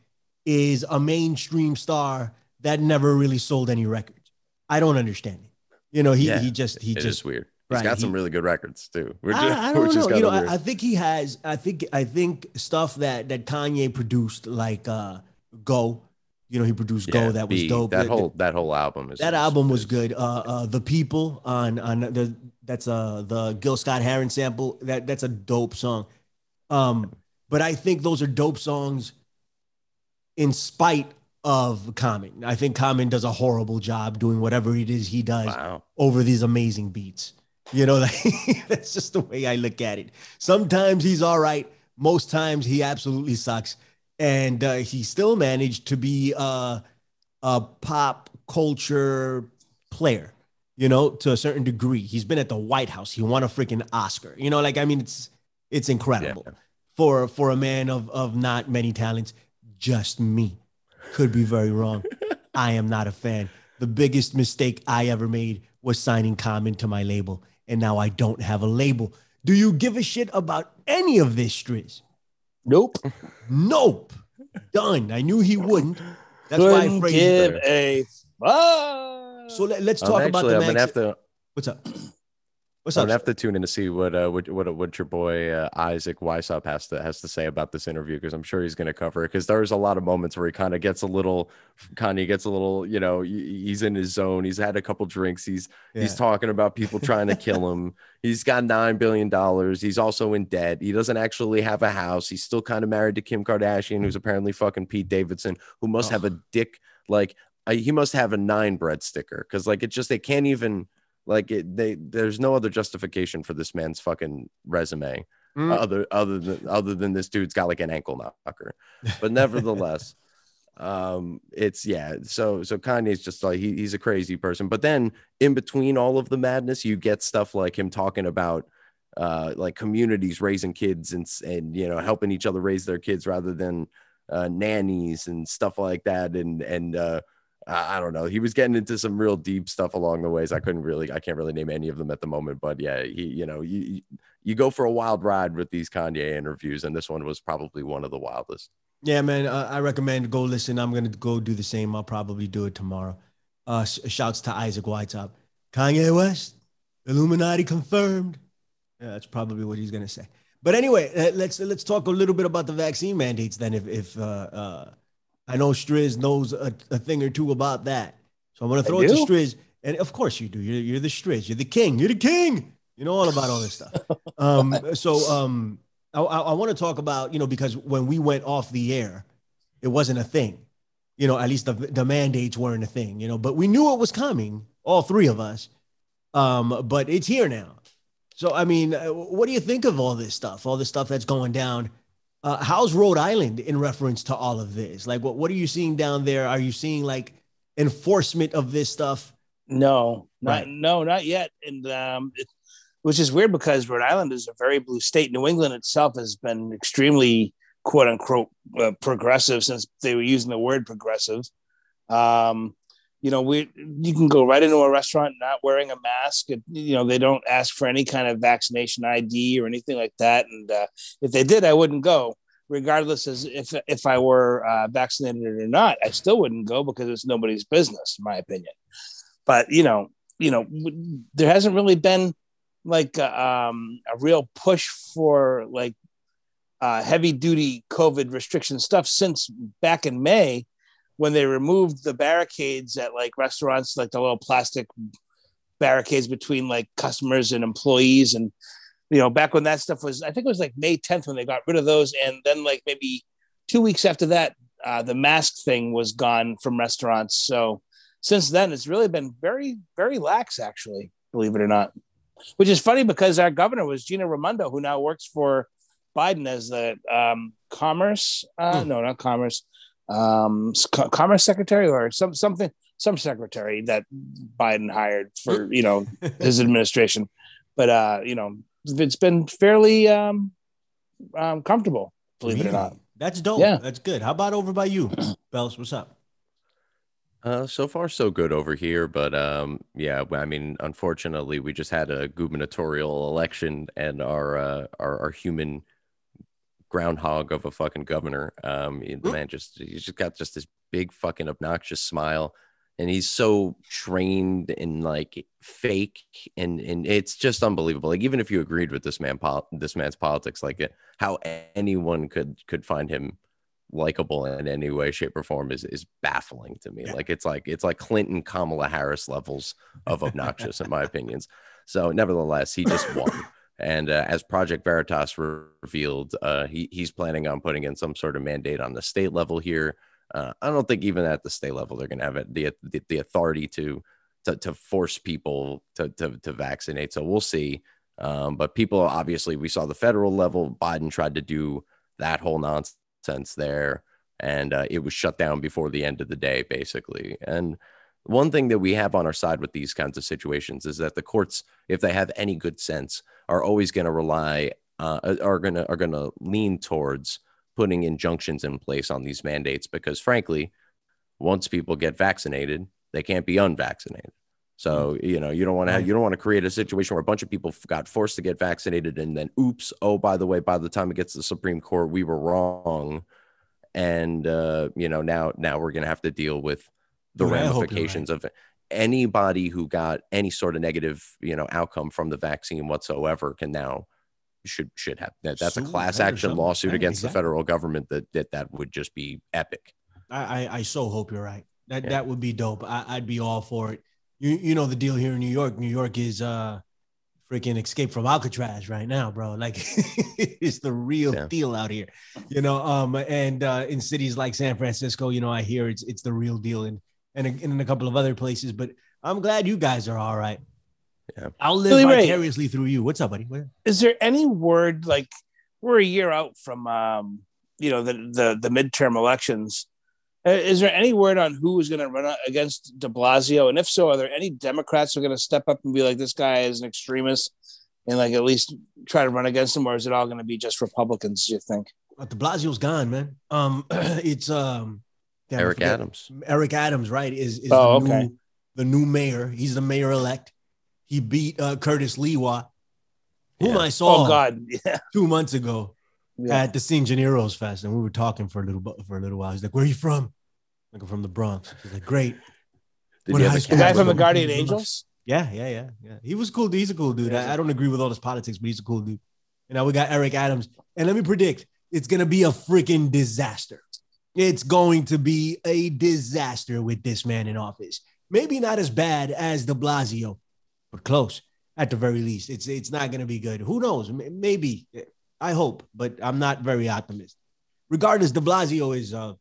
[SPEAKER 2] is a mainstream star that never really sold any records. I don't understand it. You know, he
[SPEAKER 4] Yeah,
[SPEAKER 2] he just he just
[SPEAKER 4] weird. He's
[SPEAKER 2] right,
[SPEAKER 4] got some really good records too.
[SPEAKER 2] I, I don't know. You know. I, I think he has. I think I think stuff that that Kanye produced, like uh Go. You know, he produced
[SPEAKER 4] Yeah,
[SPEAKER 2] Go. That was
[SPEAKER 4] B,
[SPEAKER 2] dope.
[SPEAKER 4] That whole that whole album is
[SPEAKER 2] that album was good. Uh, uh, the people on on the that's uh the Gil Scott Heron sample. That that's a dope song. Um, but I think those are dope songs. In spite of Common, I think Common does a horrible job doing whatever it is he does
[SPEAKER 4] Wow.
[SPEAKER 2] over these amazing beats. You know, like, that's just the way I look at it. Sometimes he's all right. Most times he absolutely sucks. And uh, he still managed to be uh, a pop culture player, you know, to a certain degree. He's been at the White House. He won a freaking Oscar. You know, like I mean, it's it's incredible
[SPEAKER 4] Yeah.
[SPEAKER 2] for for a man of of not many talents. Just me could be very wrong. I am not a fan. The biggest mistake I ever made was signing Common to my label, and now I don't have a label. Do you give a shit about any of this, Striz?
[SPEAKER 5] Nope.
[SPEAKER 2] Nope. Done. I knew he wouldn't. That's why I
[SPEAKER 5] Couldn't
[SPEAKER 2] phrased
[SPEAKER 5] give
[SPEAKER 2] it.
[SPEAKER 5] a fuck.
[SPEAKER 2] So let, us
[SPEAKER 4] Um,
[SPEAKER 2] talk about the
[SPEAKER 4] I'm gonna have to.
[SPEAKER 2] What's up? What's
[SPEAKER 4] I'm
[SPEAKER 2] up?
[SPEAKER 4] gonna have to tune in to see what uh what what, what your boy uh, Isaac Weishaupt has to has to say about this interview because I'm sure he's gonna cover it because there's a lot of moments where he kind of gets a little Kanye gets a little you know he's in his zone he's had a couple drinks he's he's talking about people trying to kill him he's got nine billion dollars he's also in debt he doesn't actually have a house he's still kind of married to Kim Kardashian who's apparently fucking Pete Davidson who must have a dick like he must have a nine bread sticker because like it just they can't even like it, they there's no other justification for this man's fucking resume
[SPEAKER 2] Mm.
[SPEAKER 4] other other than other than this dude's got like an ankle knocker. But nevertheless, um, it's yeah. So so Kanye's just like he, he's a crazy person. But then in between all of the madness, you get stuff like him talking about uh like communities raising kids and s- and you know helping each other raise their kids rather than uh nannies and stuff like that and and uh I don't know. He was getting into some real deep stuff along the ways. I couldn't really, I can't really name any of them at the moment. But yeah, he, you know, you you- go for a wild ride with these Kanye interviews, and this one was probably one of the wildest.
[SPEAKER 2] Yeah, man. Uh, I recommend go listen. I'm gonna go do the same. I'll probably do it tomorrow. Uh, sh- shouts to Isaac Weishaupt. Kanye West, Illuminati confirmed. Yeah, that's probably what he's gonna say. But anyway, uh, let's let's talk a little bit about the vaccine mandates then. If if uh, uh, I know Striz knows a, a thing or two about that, so I'm gonna throw it to? Striz. And of course you do. You're you're the Striz. You're the king. You're the king. You know all about all this stuff. Um, so um, I, I, want to talk about, you know, because when we went off the air, it wasn't a thing. You know, at least the, the mandates weren't a thing, you know, but we knew it was coming, all three of us. Um, but it's here now. So, I mean, uh, what do you think of all this stuff, all this stuff that's going down? Uh, how's Rhode Island in reference to all of this? Like, what, what are you seeing down there? Are you seeing like enforcement of this stuff?
[SPEAKER 5] No, not
[SPEAKER 2] Right.
[SPEAKER 5] no, not yet. And um, it, which is weird because Rhode Island is a very blue state. New England itself has been extremely quote unquote uh, progressive since they were using the word progressive. Um, you know, we you can go right into a restaurant not wearing a mask. It, you know, they don't ask for any kind of vaccination ID or anything like that. And uh, if they did, I wouldn't go, regardless as if if I were uh, vaccinated or not. I still wouldn't go because it's nobody's business, in my opinion but you know you know there hasn't really been like uh, um, a real push for like uh, heavy duty covid restriction stuff since back in may when they removed the barricades at like restaurants like the little plastic barricades between like customers and employees and you know back when that stuff was i think it was like may 10th when they got rid of those and then like maybe two weeks after that uh, the mask thing was gone from restaurants so since then it's really been very very lax actually believe it or not which is funny because our governor was gina raimondo who now works for biden as the um, commerce uh,
[SPEAKER 2] Hmm.
[SPEAKER 5] no not commerce um, commerce secretary or some something some secretary that Biden hired for you know his administration, but uh, you know it's been fairly um, um, comfortable, believe it or not.
[SPEAKER 2] That's dope.
[SPEAKER 5] Yeah.
[SPEAKER 2] That's good. How about over by you, Bells? What's up?
[SPEAKER 4] Uh, so far so good over here, but um, yeah, I mean, unfortunately, we just had a gubernatorial election, and our uh, our, our human groundhog of a fucking governor, um, the man just he's just got just this big fucking obnoxious smile, and he's so trained and like fake, and and it's just unbelievable. Like even if you agreed with this man, pol- this man's politics, like it, how anyone could could find him likable in any way shape or form is is baffling to me.
[SPEAKER 2] Yeah.
[SPEAKER 4] like it's like it's like clinton kamala harris levels of obnoxious in my opinions. So nevertheless he just won and uh, as project veritas re- revealed uh, he, he's planning on putting in some sort of mandate on the state level here. Uh, i don't think even at the state level they're going to have it, the, the the authority to to, to force people to, to to vaccinate. So we'll see. Um, but people obviously we saw the federal level. Biden tried to do that whole nonsense there. And uh, it was shut down before the end of the day basically. And one thing that we have on our side with these kinds of situations is that the courts if they have any good sense are always going to rely uh, are going to are going to lean towards putting injunctions in place on these mandates because frankly once people get vaccinated they can't be unvaccinated. So you know you don't want to you don't want to create a situation where a bunch of people got forced to get vaccinated and then oops oh by the way by the time it gets to the Supreme Court we were wrong. And uh, you know now now we're gonna have to deal with the
[SPEAKER 2] Dude, I hope you're
[SPEAKER 4] ramifications of anybody who got any sort of negative you know outcome from the vaccine whatsoever can now should should have that, that's a class action lawsuit
[SPEAKER 2] Right,
[SPEAKER 4] against the federal government that that that would just be epic
[SPEAKER 2] I, I, I so hope you're right. That
[SPEAKER 4] Yeah.
[SPEAKER 2] that would be dope. I, I'd be all for it. You you know the deal here in New York. New York is uh freaking escape from Alcatraz right now, bro. Like it's the real
[SPEAKER 4] Yeah.
[SPEAKER 2] deal out here. You know, um, and uh in cities like San Francisco, you know, I hear it's it's the real deal and and, and in a couple of other places, but I'm glad you guys are all right.
[SPEAKER 4] Yeah.
[SPEAKER 2] I'll live
[SPEAKER 5] Billy Ray.
[SPEAKER 2] vicariously through you. What's up, buddy? What-
[SPEAKER 5] Is there any word like we're a year out from um, you know the the the midterm elections? Uh, Is there any word on who is going to run against De Blasio? And if so, are there any Democrats who are going to step up and be like, "This guy is an extremist," and like at least try to run against him, or is it all going to be just Republicans? Do you think?
[SPEAKER 2] Uh, De Blasio's gone, man. Um, it's um, damn,
[SPEAKER 4] Eric. Adams
[SPEAKER 2] Eric Adams, right? Is is
[SPEAKER 5] Oh,
[SPEAKER 2] the,
[SPEAKER 5] okay.
[SPEAKER 2] new, the new mayor? He's the mayor elect. He beat uh, Curtis Sliwa, whom
[SPEAKER 4] Yeah.
[SPEAKER 2] I saw
[SPEAKER 5] Oh God, yeah.
[SPEAKER 2] two months ago
[SPEAKER 5] yeah.
[SPEAKER 2] at the St. Gennaro's Fest, and we were talking for a little for a little while. He's like, "Where are you from?" Like, "I'm from the Bronx." He's like, "Great."
[SPEAKER 4] Did
[SPEAKER 2] When
[SPEAKER 4] you have
[SPEAKER 2] high
[SPEAKER 4] a
[SPEAKER 2] school-
[SPEAKER 5] The guy from the Guardian
[SPEAKER 2] well,
[SPEAKER 5] Angels.
[SPEAKER 2] Yeah, yeah, yeah, yeah. He was cool. He's a cool dude. I, I don't agree with all his politics, but he's a cool dude. And now we got Eric Adams. And let me predict, it's gonna be a freaking disaster. It's going to be a disaster with this man in office. Maybe not as bad as De Blasio, but close at the very least. It's it's not gonna be good. Who knows? Maybe. I hope, but I'm not very optimistic. Regardless, De Blasio is uh.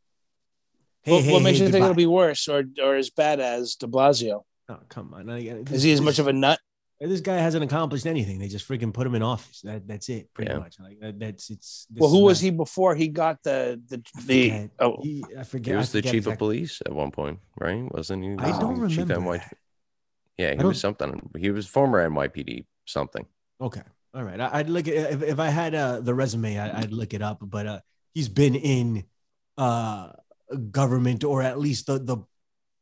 [SPEAKER 2] Hey,
[SPEAKER 5] what
[SPEAKER 2] hey,
[SPEAKER 5] what makes
[SPEAKER 2] hey,
[SPEAKER 5] you think it'll be worse or or as bad as De Blasio?
[SPEAKER 2] Oh, come on.
[SPEAKER 5] Is he as much of a nut?
[SPEAKER 2] This guy hasn't accomplished anything. They just freaking put him in office. That that's it, pretty
[SPEAKER 4] Yeah.
[SPEAKER 2] much. Like that, that's it's.
[SPEAKER 5] Well, who
[SPEAKER 2] is
[SPEAKER 5] was
[SPEAKER 2] not-
[SPEAKER 5] he before he got the the the?
[SPEAKER 2] forget.
[SPEAKER 5] Oh,
[SPEAKER 2] He, I forget.
[SPEAKER 4] he
[SPEAKER 2] I
[SPEAKER 4] was the
[SPEAKER 2] forget
[SPEAKER 4] chief of police at one point right wasn't he
[SPEAKER 2] I don't
[SPEAKER 4] Wasn't chief
[SPEAKER 2] remember.
[SPEAKER 4] NY yeah he was something he was former nypd something
[SPEAKER 2] Okay, all right. I, I'd look at if, if I had uh, the resume, I, I'd look it up. But uh, he's been in uh, government or at least the the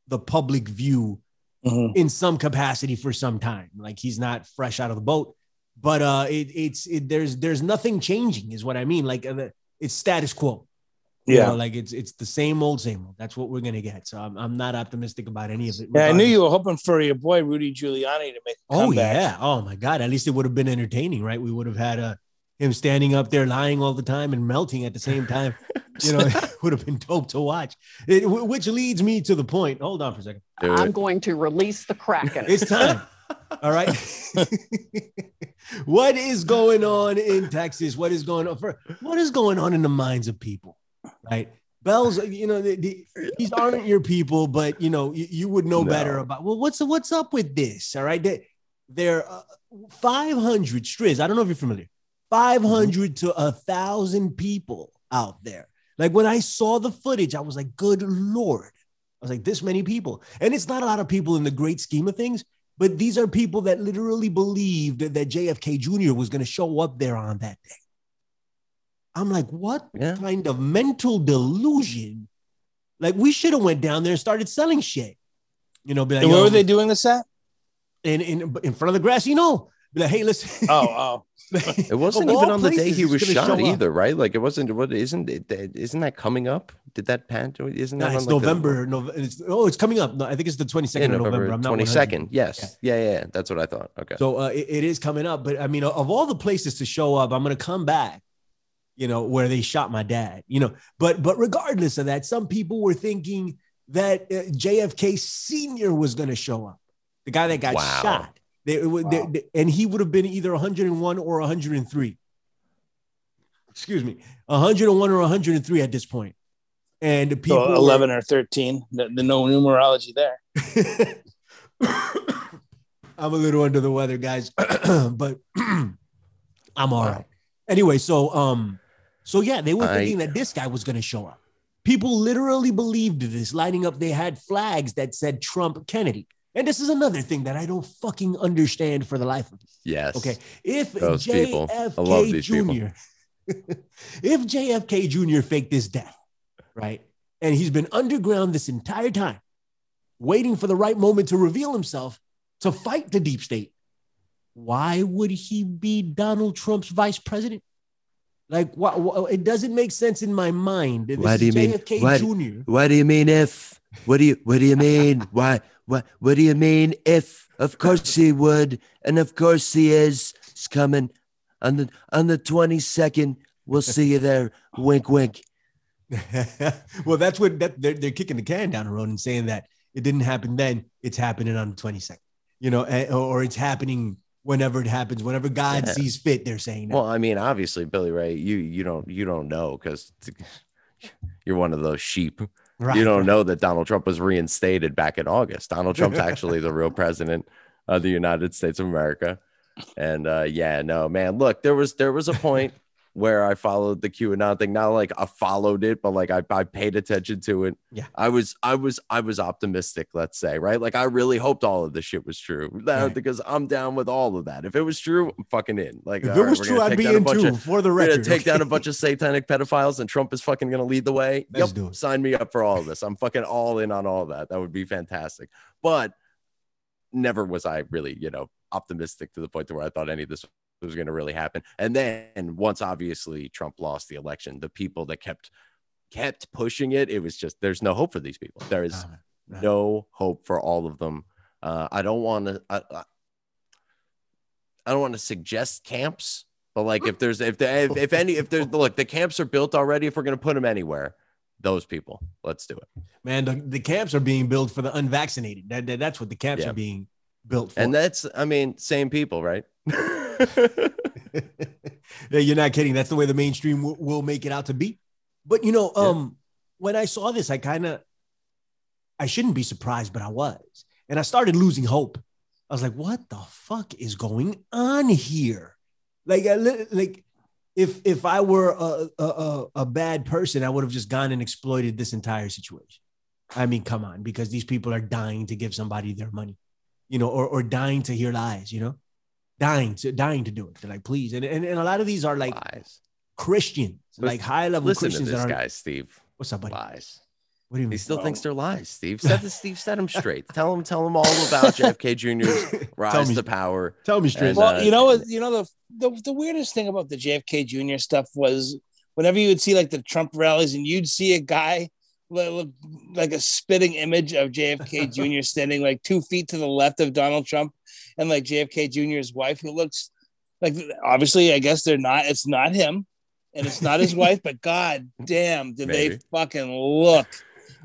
[SPEAKER 2] the public view
[SPEAKER 5] mhm.
[SPEAKER 2] in some capacity for some time. Like he's not fresh out of the boat, but uh, it, it's it, there's there's nothing changing, is what I mean. Like uh, it's status quo. You
[SPEAKER 5] yeah.
[SPEAKER 2] know, like it's it's the same old, same old. That's what we're gonna get. So I'm, I'm not optimistic about any of it.
[SPEAKER 5] Yeah, I knew you were hoping for your boy Rudy Giuliani to make a
[SPEAKER 2] Oh
[SPEAKER 5] comeback.
[SPEAKER 2] yeah. Oh my god. At least it would have been entertaining, right? We would have had uh, him standing up there lying all the time and melting at the same time. You know, it would have been dope to watch. It, which leads me to the point. Hold on for a second.
[SPEAKER 4] Do
[SPEAKER 6] I'm
[SPEAKER 4] it.
[SPEAKER 6] going to release the Kraken.
[SPEAKER 2] It's time. All right. what is going on in Texas? What is going on for what is going on in the minds of people? Right. Bells, you know, the, the, these aren't your people, but you know, you, you would know
[SPEAKER 4] No.
[SPEAKER 2] better about well, what's what's up with this? All right. They, they're uh, 500 Striz. I don't know if you're familiar. 500 to a thousand people out there. Like when I saw the footage, I was like, good Lord. I was like, this many people. And it's not a lot of people in the great scheme of things, but these are people that literally believed that, that JFK Jr. was going to show up there on that day. I'm like, what
[SPEAKER 4] Yeah.
[SPEAKER 2] kind of mental delusion? Like, we should have went down there and started selling shit. You know, like,
[SPEAKER 5] where were they doing this at?
[SPEAKER 2] in, in, in front of the grass, you know, be like, hey, listen.
[SPEAKER 5] Oh, oh.
[SPEAKER 4] It wasn't even on the day he was shot
[SPEAKER 2] show up.
[SPEAKER 4] either, right? Like it wasn't. What isn't it? Isn't that coming up? Did that pan? Isn't
[SPEAKER 2] Nah,
[SPEAKER 4] that
[SPEAKER 2] it's
[SPEAKER 4] on, like, the-
[SPEAKER 2] November. Nov- it's, oh, it's coming up. No, I think it's the 22nd
[SPEAKER 4] Yeah,
[SPEAKER 2] of November.
[SPEAKER 4] November
[SPEAKER 2] I'm not
[SPEAKER 4] second. Yes. Yeah. yeah, yeah. That's what I thought. Okay.
[SPEAKER 2] So uh, it, it is coming up. But I mean, of all the places to show up, I'm going to come back, you know, where they shot my dad, you know. But but regardless of that, some people were thinking that uh, JFK Sr. was going to show up, the guy that got
[SPEAKER 4] Wow.
[SPEAKER 2] shot. They, would- they- they- and he would have been either 101 or 103. Excuse me, 101 or 103 at this point. And people
[SPEAKER 5] So
[SPEAKER 2] were-
[SPEAKER 5] 11 or 13. The, the no numerology there.
[SPEAKER 2] I'm a little under the weather, guys, but I'm all right. Anyway, so um, so yeah, they were
[SPEAKER 4] I-
[SPEAKER 2] thinking that this guy was going to show up. People literally believed this, lining up. They had flags that said Trump Kennedy, and this is another thing that I don't fucking understand for the life of me.
[SPEAKER 4] yes.
[SPEAKER 2] Okay, if
[SPEAKER 4] Those people. I love
[SPEAKER 2] JFK. Jr. if JFK Jr. faked his death, right, and he's been underground this entire time, waiting for the right moment to reveal himself to fight the deep state, why would he be Donald Trump's vice president? Like, what, what- it doesn't make sense in my mind. This
[SPEAKER 7] Why do you mean-
[SPEAKER 2] JFK
[SPEAKER 7] why-
[SPEAKER 2] Jr.
[SPEAKER 7] What do you mean if? What do you what do you mean? Why what what do you mean if? Of course he would, and of course he is. He's coming on the on the twenty second. We'll see you there. Wink, wink.
[SPEAKER 2] well, that's what that they're, they're kicking the can down the road and saying that it didn't happen then, it's happening on the 22nd, you know, eh, or, or it's happening whenever it happens, whenever God
[SPEAKER 4] Yeah.
[SPEAKER 2] sees fit. They're saying that.
[SPEAKER 4] Well, I mean, obviously, Billy Ray, you you don't you don't know because you're one of those sheep.
[SPEAKER 2] Right.
[SPEAKER 4] you don't know that Donald Trump was reinstated back in August. Donald Trump's actually the real president of the United States of America. And uh, yeah, no, man. Look, there was there was a point where I followed the QAnon thing. Not like I followed it, but like I, I paid attention to it.
[SPEAKER 2] Yeah.
[SPEAKER 4] I was I was I was optimistic, let's say, right? Like I really hoped all of this shit was true. That-
[SPEAKER 2] Right.
[SPEAKER 4] because I'm down with all of that. If it was true, I'm fucking in. Like
[SPEAKER 2] If it
[SPEAKER 4] right,
[SPEAKER 2] was
[SPEAKER 4] we're
[SPEAKER 2] true, I'd be in too,
[SPEAKER 4] of
[SPEAKER 2] for the
[SPEAKER 4] we're
[SPEAKER 2] record.
[SPEAKER 4] gonna take down a bunch of satanic pedophiles and Trump is fucking gonna lead the way.
[SPEAKER 2] Let's
[SPEAKER 4] yep, sign me up for all of this. I'm fucking all in on all that. That would be fantastic. But never was I really, you know, optimistic to the point to where I thought any of this was going to really happen. And then once obviously Trump lost the election, the people that kept kept pushing it, it was just there's no hope for these people. There is
[SPEAKER 2] Nah, nah.
[SPEAKER 4] no hope for all of them. Uh, I don't want to. I, I- don't want to suggest camps, but like if there's if the, if, if any if there's look the camps are built already. If we're gonna put them anywhere, those people, let's do it.
[SPEAKER 2] Man, the, the camps are being built for the unvaccinated. That, that- that's what the camps
[SPEAKER 4] Yeah.
[SPEAKER 2] are being built for.
[SPEAKER 4] And that's I mean same people, right?
[SPEAKER 2] Yeah, You're not kidding. That's the way the mainstream will, will make it out to be. But you know,
[SPEAKER 4] Yeah.
[SPEAKER 2] um, when I saw this, I kind of, I shouldn't be surprised, but I was, and I started losing hope. I was like, "What the fuck is going on here?" Like, I like, if if I were a a, a, a bad person, I would have just gone and exploited this entire situation. I mean, come on, because these people are dying to give somebody their money, you know, or or dying to hear lies, you know, dying to dying to do it. They're like, please, and and, and a lot of these are like
[SPEAKER 4] lies.
[SPEAKER 2] Christians,
[SPEAKER 4] Listen-
[SPEAKER 2] like high level
[SPEAKER 4] Listen to
[SPEAKER 2] Christians
[SPEAKER 4] this
[SPEAKER 2] that
[SPEAKER 4] guy, Steve.
[SPEAKER 2] What's up, buddy?
[SPEAKER 4] Lies.
[SPEAKER 2] What do you mean?
[SPEAKER 4] He still thinks they're lies. Steve set this. Steve set him straight. Tell him. Tell him all about JFK Jr.'s rise
[SPEAKER 2] me.
[SPEAKER 4] to power.
[SPEAKER 2] Tell me straight.
[SPEAKER 4] And,
[SPEAKER 5] Well,
[SPEAKER 4] uh,
[SPEAKER 5] you know what? You know the, the the weirdest thing about the JFK Jr. stuff was whenever you would see like the Trump rallies and you'd see a guy like a spitting image of JFK Jr. standing like two feet to the left of Donald Trump and like JFK Jr.'s wife, who looks like obviously I guess they're not. It's not him and it's not his wife, but god damn, did
[SPEAKER 4] Maybe.
[SPEAKER 5] they fucking look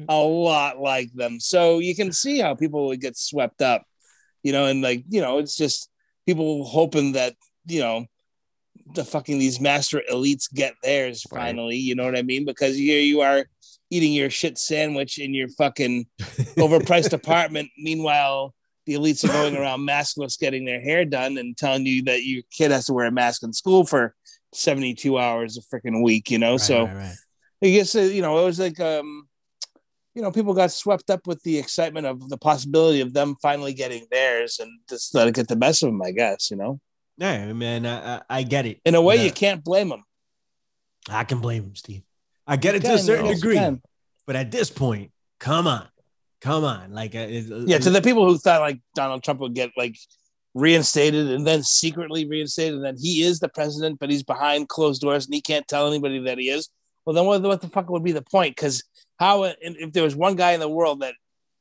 [SPEAKER 5] a lot like them. So you can see how people would get swept up, you know, and like, you know, it's just people hoping that, you know, the fucking these master elites get theirs
[SPEAKER 4] Right.
[SPEAKER 5] finally, you know what I mean? Because here you are eating your shit sandwich in your fucking overpriced apartment. Meanwhile, the elites are going around maskless getting their hair done and telling you that your kid has to wear a mask in school for 72 hours a freaking week, you know?
[SPEAKER 2] Right,
[SPEAKER 5] so
[SPEAKER 2] right, right.
[SPEAKER 5] I guess uh, you know it was like um you know, people got swept up with the excitement of the possibility of them finally getting theirs and just let it get the best of them, I guess, you know.
[SPEAKER 2] Yeah, man, I, I, I get it.
[SPEAKER 5] In a way,
[SPEAKER 2] Yeah.
[SPEAKER 5] you can't blame them.
[SPEAKER 2] I can blame them, Steve. I get it to a certain degree, but at this point, come on, come on. Like, uh, it-
[SPEAKER 5] Yeah, to the people who thought like Donald Trump would get like reinstated and then secretly reinstated, and then he is the president, but he's behind closed doors and he can't tell anybody that he is. Well, then what, what the fuck would be the point? Because how, and if there was one guy in the world that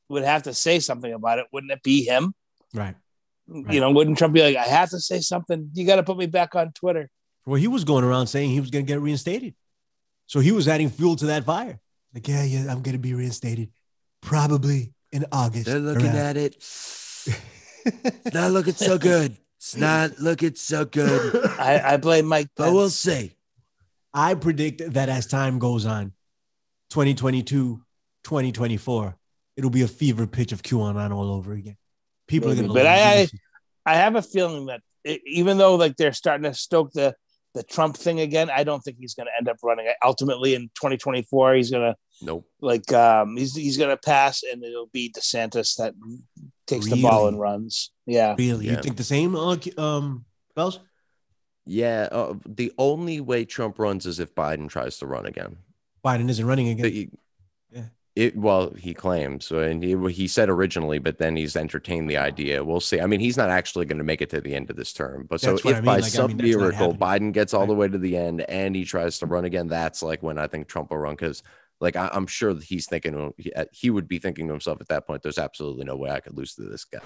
[SPEAKER 5] would have to say something about it, wouldn't it be him?
[SPEAKER 2] right.
[SPEAKER 5] You know, wouldn't Trump be like, I have to say something? You got to put me back on Twitter.
[SPEAKER 2] Well, he was going around saying he was going to get reinstated, so he was adding fuel to that fire. Like, yeah, yeah, I'm going to be reinstated, probably in August.
[SPEAKER 7] They're looking
[SPEAKER 2] around-
[SPEAKER 7] at it. It's not looking so good. It's not looking so good.
[SPEAKER 5] I, I blame Mike.
[SPEAKER 7] But we'll
[SPEAKER 5] Pence.
[SPEAKER 7] see.
[SPEAKER 2] I predict that as time goes on, 2022, 2024, it'll be a fever pitch of QAnon all over again. People
[SPEAKER 5] Maybe,
[SPEAKER 2] are going to.
[SPEAKER 5] but I- I have a feeling that it, even though like they're starting to stoke the the Trump thing again, I don't think he's going to end up running. Ultimately, in 2024, he's going to
[SPEAKER 4] Nope.
[SPEAKER 5] like um he's he's going to pass, and it'll be DeSantis that takes the ball and runs. Yeah,
[SPEAKER 2] really, you think the same, uh, um, Bells?
[SPEAKER 4] Yeah. Uh, the only way Trump runs is if Biden tries to run again.
[SPEAKER 2] Biden isn't running again.
[SPEAKER 4] he-
[SPEAKER 2] Yeah.
[SPEAKER 4] It well, he claims, and he, he said originally, but then he's entertained the idea. We'll see. I mean, he's not actually going to make it to the end of this term, but so if
[SPEAKER 2] I mean,
[SPEAKER 4] by
[SPEAKER 2] like, I
[SPEAKER 4] some
[SPEAKER 2] mean,
[SPEAKER 4] miracle. Biden gets all the way to the end and he tries to run again, that's like when I think Trump will run because, like, I, I'm sure that he's thinking he, uh, he would be thinking to himself at that point. There's absolutely no way I could lose to this guy.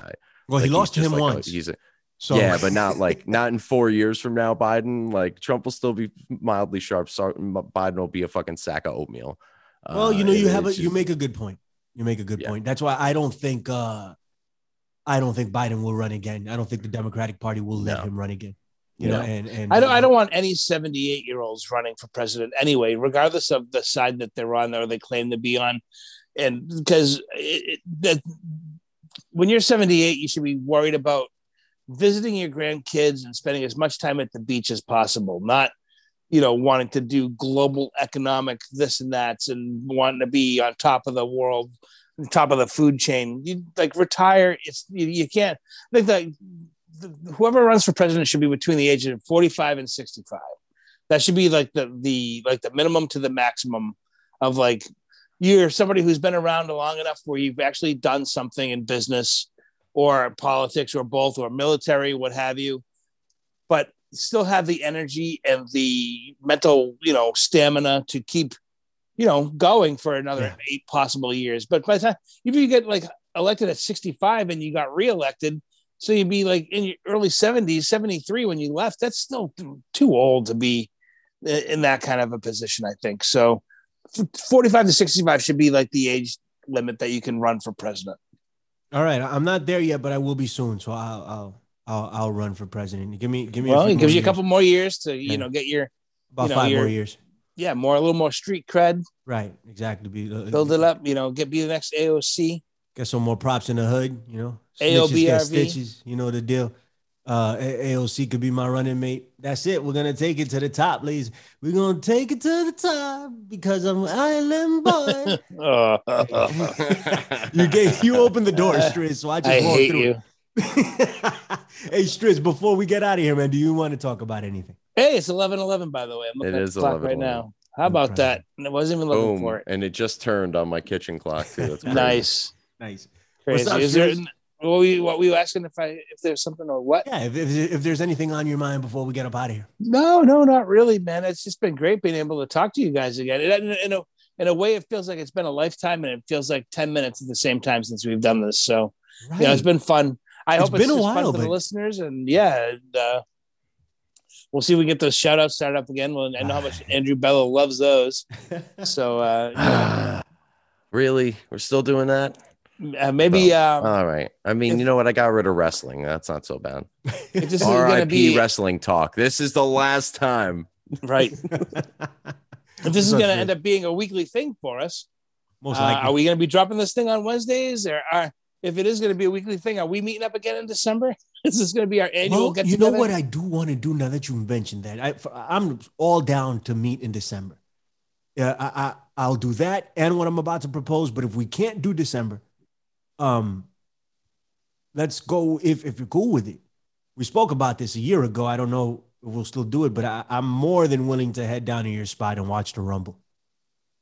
[SPEAKER 2] well, he
[SPEAKER 4] Like, he's
[SPEAKER 2] lost to him
[SPEAKER 4] like a-
[SPEAKER 2] once.
[SPEAKER 4] he's a,
[SPEAKER 2] so
[SPEAKER 4] yeah, but not like not in four years from now. Biden, like Trump, will still be mildly sharp. So Biden will be a fucking sack of oatmeal.
[SPEAKER 2] Well, you
[SPEAKER 4] Uh,
[SPEAKER 2] know, you have a,
[SPEAKER 4] it's
[SPEAKER 2] you make a good point. You make a good
[SPEAKER 4] Yeah.
[SPEAKER 2] point. That's why I don't think uh I don't think Biden will run again. I don't think the Democratic Party will let
[SPEAKER 4] No.
[SPEAKER 2] him run again. You know, and and
[SPEAKER 5] I don't I
[SPEAKER 2] uh,
[SPEAKER 5] don't want any 78 year olds running for president anyway, regardless of the side that they're on or they claim to be on, and because that when you're 78, you should be worried about visiting your grandkids and spending as much time at the beach as possible, not you know wanting to do global economic this and that and wanting to be on top of the world top of the food chain. You like retire it's you, you can't think that the, whoever runs for president should be between the age of 45 and 65 that should be like the the like the minimum to the maximum of like you're somebody who's been around long enough where you've actually done something in business or politics or both or military what have you but still have the energy and the mental you know stamina to keep you know going for another
[SPEAKER 2] Yeah.
[SPEAKER 5] eight possible years but by the time if you get like elected at 65 and you got reelected so you'd be like in your early 70s 73 when you left that's still too old to be in that kind of a position i think so 45 to 65 should be like the age limit that you can run for president
[SPEAKER 2] All right, I'm not there yet, but I will be soon. So I'll I'll I'll, I'll run for president. Give me give me.
[SPEAKER 5] well it gives you a couple more years to you
[SPEAKER 2] Yeah.
[SPEAKER 5] know get your
[SPEAKER 2] about
[SPEAKER 5] you know,
[SPEAKER 2] five more years.
[SPEAKER 5] yeah more a little more street cred
[SPEAKER 2] Right, exactly. Be, uh,
[SPEAKER 5] build it up you know get be the next aoc
[SPEAKER 2] Get some more props in the hood. You know,
[SPEAKER 5] AOBRV.
[SPEAKER 2] Snitches get stitches. You know the deal. Uh, AOC could be my running mate. That's it. We're gonna take it to the top, ladies. We're gonna take it to the top because I'm an island boy. you gave you opened the door, Striz. So I just
[SPEAKER 5] i
[SPEAKER 2] walked
[SPEAKER 5] hate
[SPEAKER 2] through.
[SPEAKER 5] you
[SPEAKER 2] hey, Striz, before we get out of here, man, do you want to talk about anything?
[SPEAKER 5] hey it's 11 11 by the way i'm looking
[SPEAKER 4] It
[SPEAKER 5] at the clock right now how about that and i wasn't even looking
[SPEAKER 4] Boom,
[SPEAKER 5] for it
[SPEAKER 4] and it just turned on my kitchen clock too. That's crazy.
[SPEAKER 5] nice
[SPEAKER 2] Nice.
[SPEAKER 5] crazy
[SPEAKER 2] What's up,
[SPEAKER 5] is there
[SPEAKER 2] Striz?
[SPEAKER 5] what were, you, what were you asking if i if there's something or what
[SPEAKER 2] Yeah, if, if, if there's anything on your mind before we get up out of here.
[SPEAKER 5] No, no, not really, man. It's just been great being able to talk to you guys again. In, in, in a in a way, it feels like it's been a lifetime, and it feels like ten minutes at the same time since we've done this. So
[SPEAKER 2] Right.
[SPEAKER 5] yeah, it's been fun. I
[SPEAKER 2] It's
[SPEAKER 5] hope it's
[SPEAKER 2] been a while,
[SPEAKER 5] fun for the listeners, and yeah, and, uh, we'll see if we get those shout outs started up again. Well, I know how much Andrew Bello loves those. So uh, you know,
[SPEAKER 4] really? We're still doing that?
[SPEAKER 5] Uh, maybe um,
[SPEAKER 4] All right. I mean,
[SPEAKER 5] if-
[SPEAKER 4] you know what? I got rid of wrestling. That's not so bad.
[SPEAKER 5] if this is going to
[SPEAKER 4] R.I.P.
[SPEAKER 5] be
[SPEAKER 4] wrestling talk. This is the last time.
[SPEAKER 5] right, if this is going to end up being a weekly thing for us,
[SPEAKER 2] Most
[SPEAKER 5] Uh,
[SPEAKER 2] likely.
[SPEAKER 5] are we going to be dropping this thing on Wednesdays, or are, if it is going to be a weekly thing, are we meeting up again in December? This is this going to be our annual
[SPEAKER 2] well,
[SPEAKER 5] get
[SPEAKER 2] you know what I do want to do now that you mentioned that. I, I'm all down to meet in December. uh, I, I I'll do that and what I'm about to propose. But if we can't do December, um, let's go if if you're cool with it. We spoke about this a year ago. I don't know if we'll still do it, but I, I'm more than willing to head down to your spot and watch the Rumble.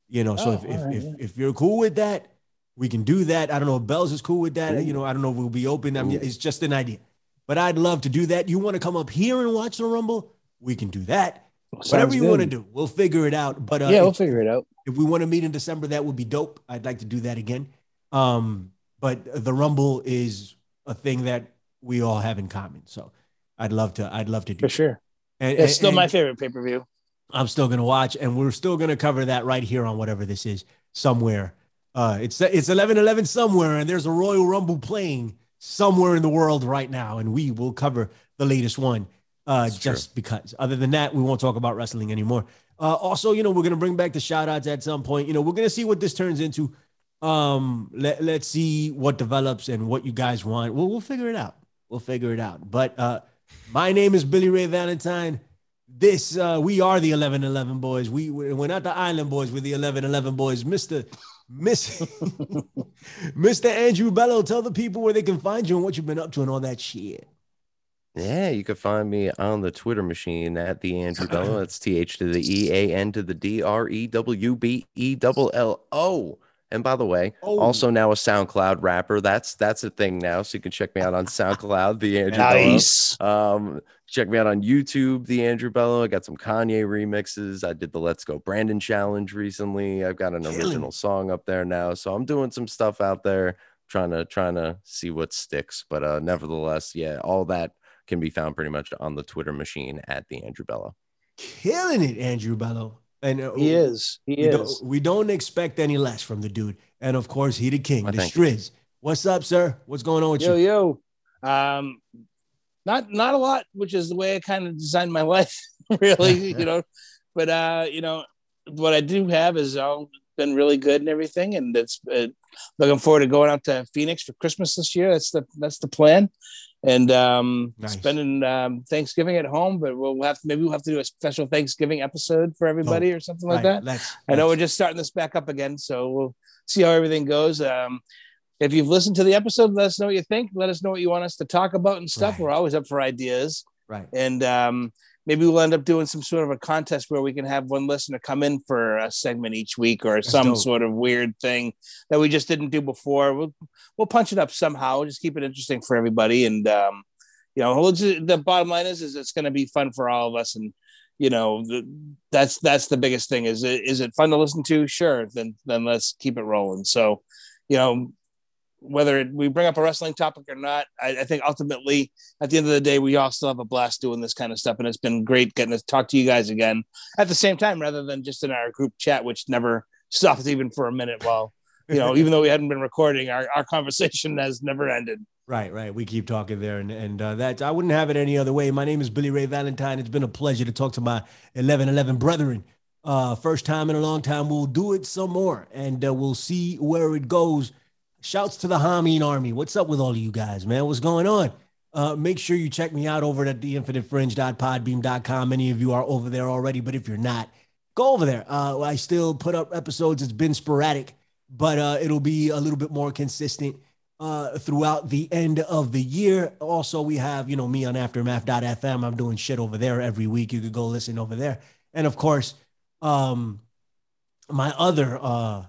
[SPEAKER 2] You know, so
[SPEAKER 5] Oh,
[SPEAKER 2] if if,
[SPEAKER 5] all right,
[SPEAKER 2] if,
[SPEAKER 5] yeah.
[SPEAKER 2] if you're cool with that, we can do that. I don't know if Bells is cool with that. You know, I don't know if we'll be open. I mean, it's just an idea. But I'd love to do that. You want to come up here and watch the Rumble? We can do that.
[SPEAKER 5] Sounds
[SPEAKER 2] Whatever you want to do, we'll figure it out. But uh,
[SPEAKER 5] yeah, we'll
[SPEAKER 2] if,
[SPEAKER 5] figure it out.
[SPEAKER 2] if we want to meet in December, that would be dope. I'd like to do that again. Um, but the Rumble is a thing that we all have in common. So I'd love to. I'd love to do.
[SPEAKER 5] For sure.
[SPEAKER 2] And,
[SPEAKER 5] It's still
[SPEAKER 2] and-
[SPEAKER 5] my favorite pay per view.
[SPEAKER 2] I'm still gonna watch, and we're still gonna cover that right here on whatever this is somewhere. Uh, it's it's 11 11 somewhere, and there's a Royal Rumble playing somewhere in the world right now, and we will cover the latest one. Uh,
[SPEAKER 4] That's
[SPEAKER 2] just because. Other than that, we won't talk about wrestling anymore. Uh, also, you know, we're gonna bring back the shout outs at some point. You know, we're gonna see what this turns into. Um, let, let's see what develops and what you guys want. We'll we'll figure it out. We'll figure it out. But uh, my name is Billy Ray Valentine. This uh, we are the 1111 boys. We we're not the Island boys. We're the 1111 boys. Mister Miss Mister Andrew Bello, tell the people where they can find you and what you've been up to and all that shit.
[SPEAKER 4] Yeah, you can find me on the Twitter machine at the Andrew Bello. That's T H to the E A N to the D R E W B E double L O. And by the way,
[SPEAKER 2] Oh.
[SPEAKER 4] also now a SoundCloud rapper. That's that's a thing now. So you can check me out on SoundCloud, the Andrew Bello.
[SPEAKER 5] Nice.
[SPEAKER 4] Um, check me out on YouTube, the Andrew Bello. I got some Kanye remixes. I did the Let's Go Brandon challenge recently. I've got an
[SPEAKER 2] Killing
[SPEAKER 4] original song up there now. So I'm doing some stuff out there, trying to trying to see what sticks. But uh nevertheless, yeah, all that can be found pretty much on the Twitter machine at the Andrew Bello.
[SPEAKER 2] Killing it, Andrew Bello. And uh,
[SPEAKER 5] He is. He
[SPEAKER 2] we
[SPEAKER 5] is.
[SPEAKER 2] don't, we don't expect any less from the dude. And of course, he the king,
[SPEAKER 4] Why,
[SPEAKER 2] the
[SPEAKER 4] thank you.
[SPEAKER 2] Striz. What's up, sir? What's going on with
[SPEAKER 5] Yo,
[SPEAKER 2] you?
[SPEAKER 5] yo. Um, not not a lot, which is the way I kind of designed my life, really, you know. But uh, you know, what I do have is all been really good and everything, and it's uh, looking forward to going out to Phoenix for Christmas this year. That's the that's the plan, and um,
[SPEAKER 2] Nice.
[SPEAKER 5] spending um, Thanksgiving at home. But we'll have to maybe we'll have to do a special Thanksgiving episode for everybody or something like
[SPEAKER 2] Right,
[SPEAKER 5] that.
[SPEAKER 2] Let's,
[SPEAKER 5] I know we're just starting this back up again, so we'll see how everything goes. Um, if you've listened to the episode, let us know what you think. Let us know what you want us to talk about and stuff.
[SPEAKER 2] Right.
[SPEAKER 5] We're always up for ideas,
[SPEAKER 2] right.
[SPEAKER 5] and um, maybe we'll end up doing some sort of a contest where we can have one listener come in for a segment each week or some
[SPEAKER 2] dope.
[SPEAKER 5] sort of weird thing that we just didn't do before. We'll we'll punch it up somehow. Just keep it interesting for everybody, and um, you know, we'll just- the bottom line is is it's going to be fun for all of us, and you know the, that's that's the biggest thing is it is it fun to listen to sure then then let's keep it rolling so you know whether we bring up a wrestling topic or not I, I think ultimately at the end of the day we all still have a blast doing this kind of stuff and it's been great getting to talk to you guys again at the same time rather than just in our group chat which never stopped even for a minute while you know even though we hadn't been recording our, our conversation has never ended
[SPEAKER 2] Right, right. We keep talking there, and and uh, that I wouldn't have it any other way. My name is Billy Ray Valentine. It's been a pleasure to talk to my eleven eleven brethren. Uh, first time in a long time. We'll do it some more, and uh, we'll see where it goes. Shouts to the Hameen Army. What's up with all of you guys, man? What's going on? Uh, make sure you check me out over at theinfinitefringe.podbean.com. Many of you are over there already, but if you're not, go over there. Uh, I still put up episodes. It's been sporadic, but uh, it'll be a little bit more consistent uh, throughout the end of the year. Also, we have, you know, me on aftermath.fm. I'm doing shit over there every week. You could go listen over there. And of course, um, my other uh,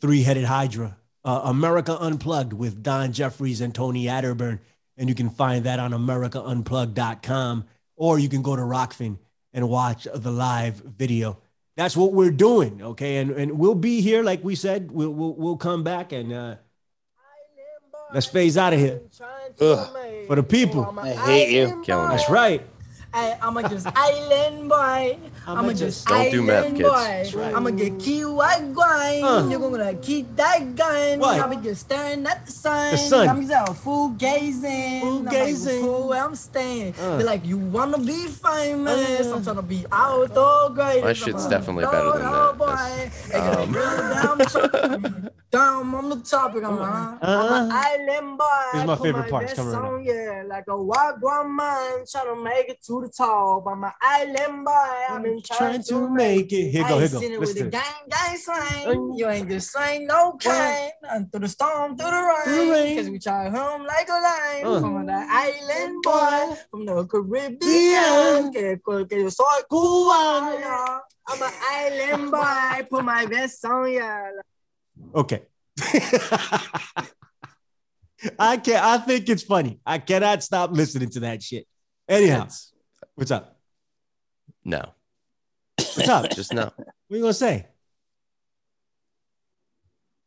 [SPEAKER 2] three headed Hydra, uh, America Unplugged with Don Jeffries and Tony Arterburn. And you can find that on AmericaUnplugged.com or you can go to Rokfin and watch the live video. That's what we're doing. Okay. And, and we'll be here. Like we said, we'll, we'll, we'll come back and, uh, Let's phase out of here.
[SPEAKER 5] Ugh.
[SPEAKER 2] For the people.
[SPEAKER 5] I hate you.
[SPEAKER 4] Killing
[SPEAKER 2] That's right.
[SPEAKER 8] I, I'm a just island boy. I'm a just
[SPEAKER 4] Don't do meth,
[SPEAKER 8] island
[SPEAKER 4] kids.
[SPEAKER 8] boy.
[SPEAKER 2] Right.
[SPEAKER 8] I'm gonna get key white grind.
[SPEAKER 2] Uh.
[SPEAKER 8] You're gonna keep that gun.
[SPEAKER 2] What?
[SPEAKER 8] I'll be just staring at the sun.
[SPEAKER 2] The sun.
[SPEAKER 8] I'm just a fool gazing.
[SPEAKER 2] Fool
[SPEAKER 8] I'm
[SPEAKER 2] gazing.
[SPEAKER 8] Like, where I'm staying.
[SPEAKER 2] Uh.
[SPEAKER 8] Be like, you wanna be famous?
[SPEAKER 2] Uh.
[SPEAKER 8] I'm trying to be out the greatest.
[SPEAKER 4] My shit's definitely better than that.
[SPEAKER 8] boy.
[SPEAKER 4] Um,
[SPEAKER 8] Hey, Down on the topic, I'm, uh, I'm an island boy.
[SPEAKER 2] This is my
[SPEAKER 8] Put
[SPEAKER 2] favorite part. It's
[SPEAKER 8] vest
[SPEAKER 2] coming right
[SPEAKER 8] on, Yeah, like a wagwan man trying to make it to the top. I'm an island boy. I've been trying, to make
[SPEAKER 2] it. Here go, here go.
[SPEAKER 8] seen it with
[SPEAKER 2] Listen
[SPEAKER 8] the gang, gang slang. You ain't the same, no kind. And through the storm, through the
[SPEAKER 2] Through the
[SPEAKER 8] rain.
[SPEAKER 2] rain.
[SPEAKER 8] Cause we try home like a lion.
[SPEAKER 2] Uh.
[SPEAKER 8] From the island boy, from the Caribbean. Que, que, que yo soy cubano. I'm an island boy. Put my vest on, yeah.
[SPEAKER 2] Okay. I can't. I think it's funny. I cannot stop listening to that shit. Anyhow,
[SPEAKER 4] It's-
[SPEAKER 2] what's up?
[SPEAKER 4] no,
[SPEAKER 2] What's up?
[SPEAKER 4] just no.
[SPEAKER 2] What are you gonna say?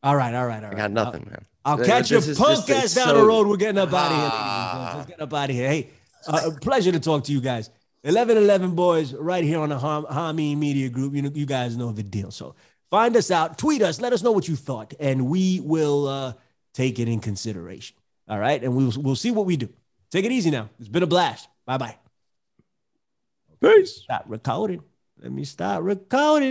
[SPEAKER 2] All right, all right, all
[SPEAKER 4] I got nothing, man.
[SPEAKER 2] I'll, I'll
[SPEAKER 4] This
[SPEAKER 2] catch your punk ass down
[SPEAKER 4] so-
[SPEAKER 2] the road. We're getting up out of here. and
[SPEAKER 4] Ah.
[SPEAKER 2] Let's get up out of here. Hey, uh, a pleasure to talk to you guys. 1111 boys, right here on the Ham- Hami Media Group. You know, you guys know the deal. So find us out, tweet us, let us know what you thought, and we will uh, take it in consideration. All right, and we'll we'll see what we do. Take it easy now. It's been a blast. Bye bye.
[SPEAKER 4] Peace.
[SPEAKER 2] Stop recording. Let me stop recording.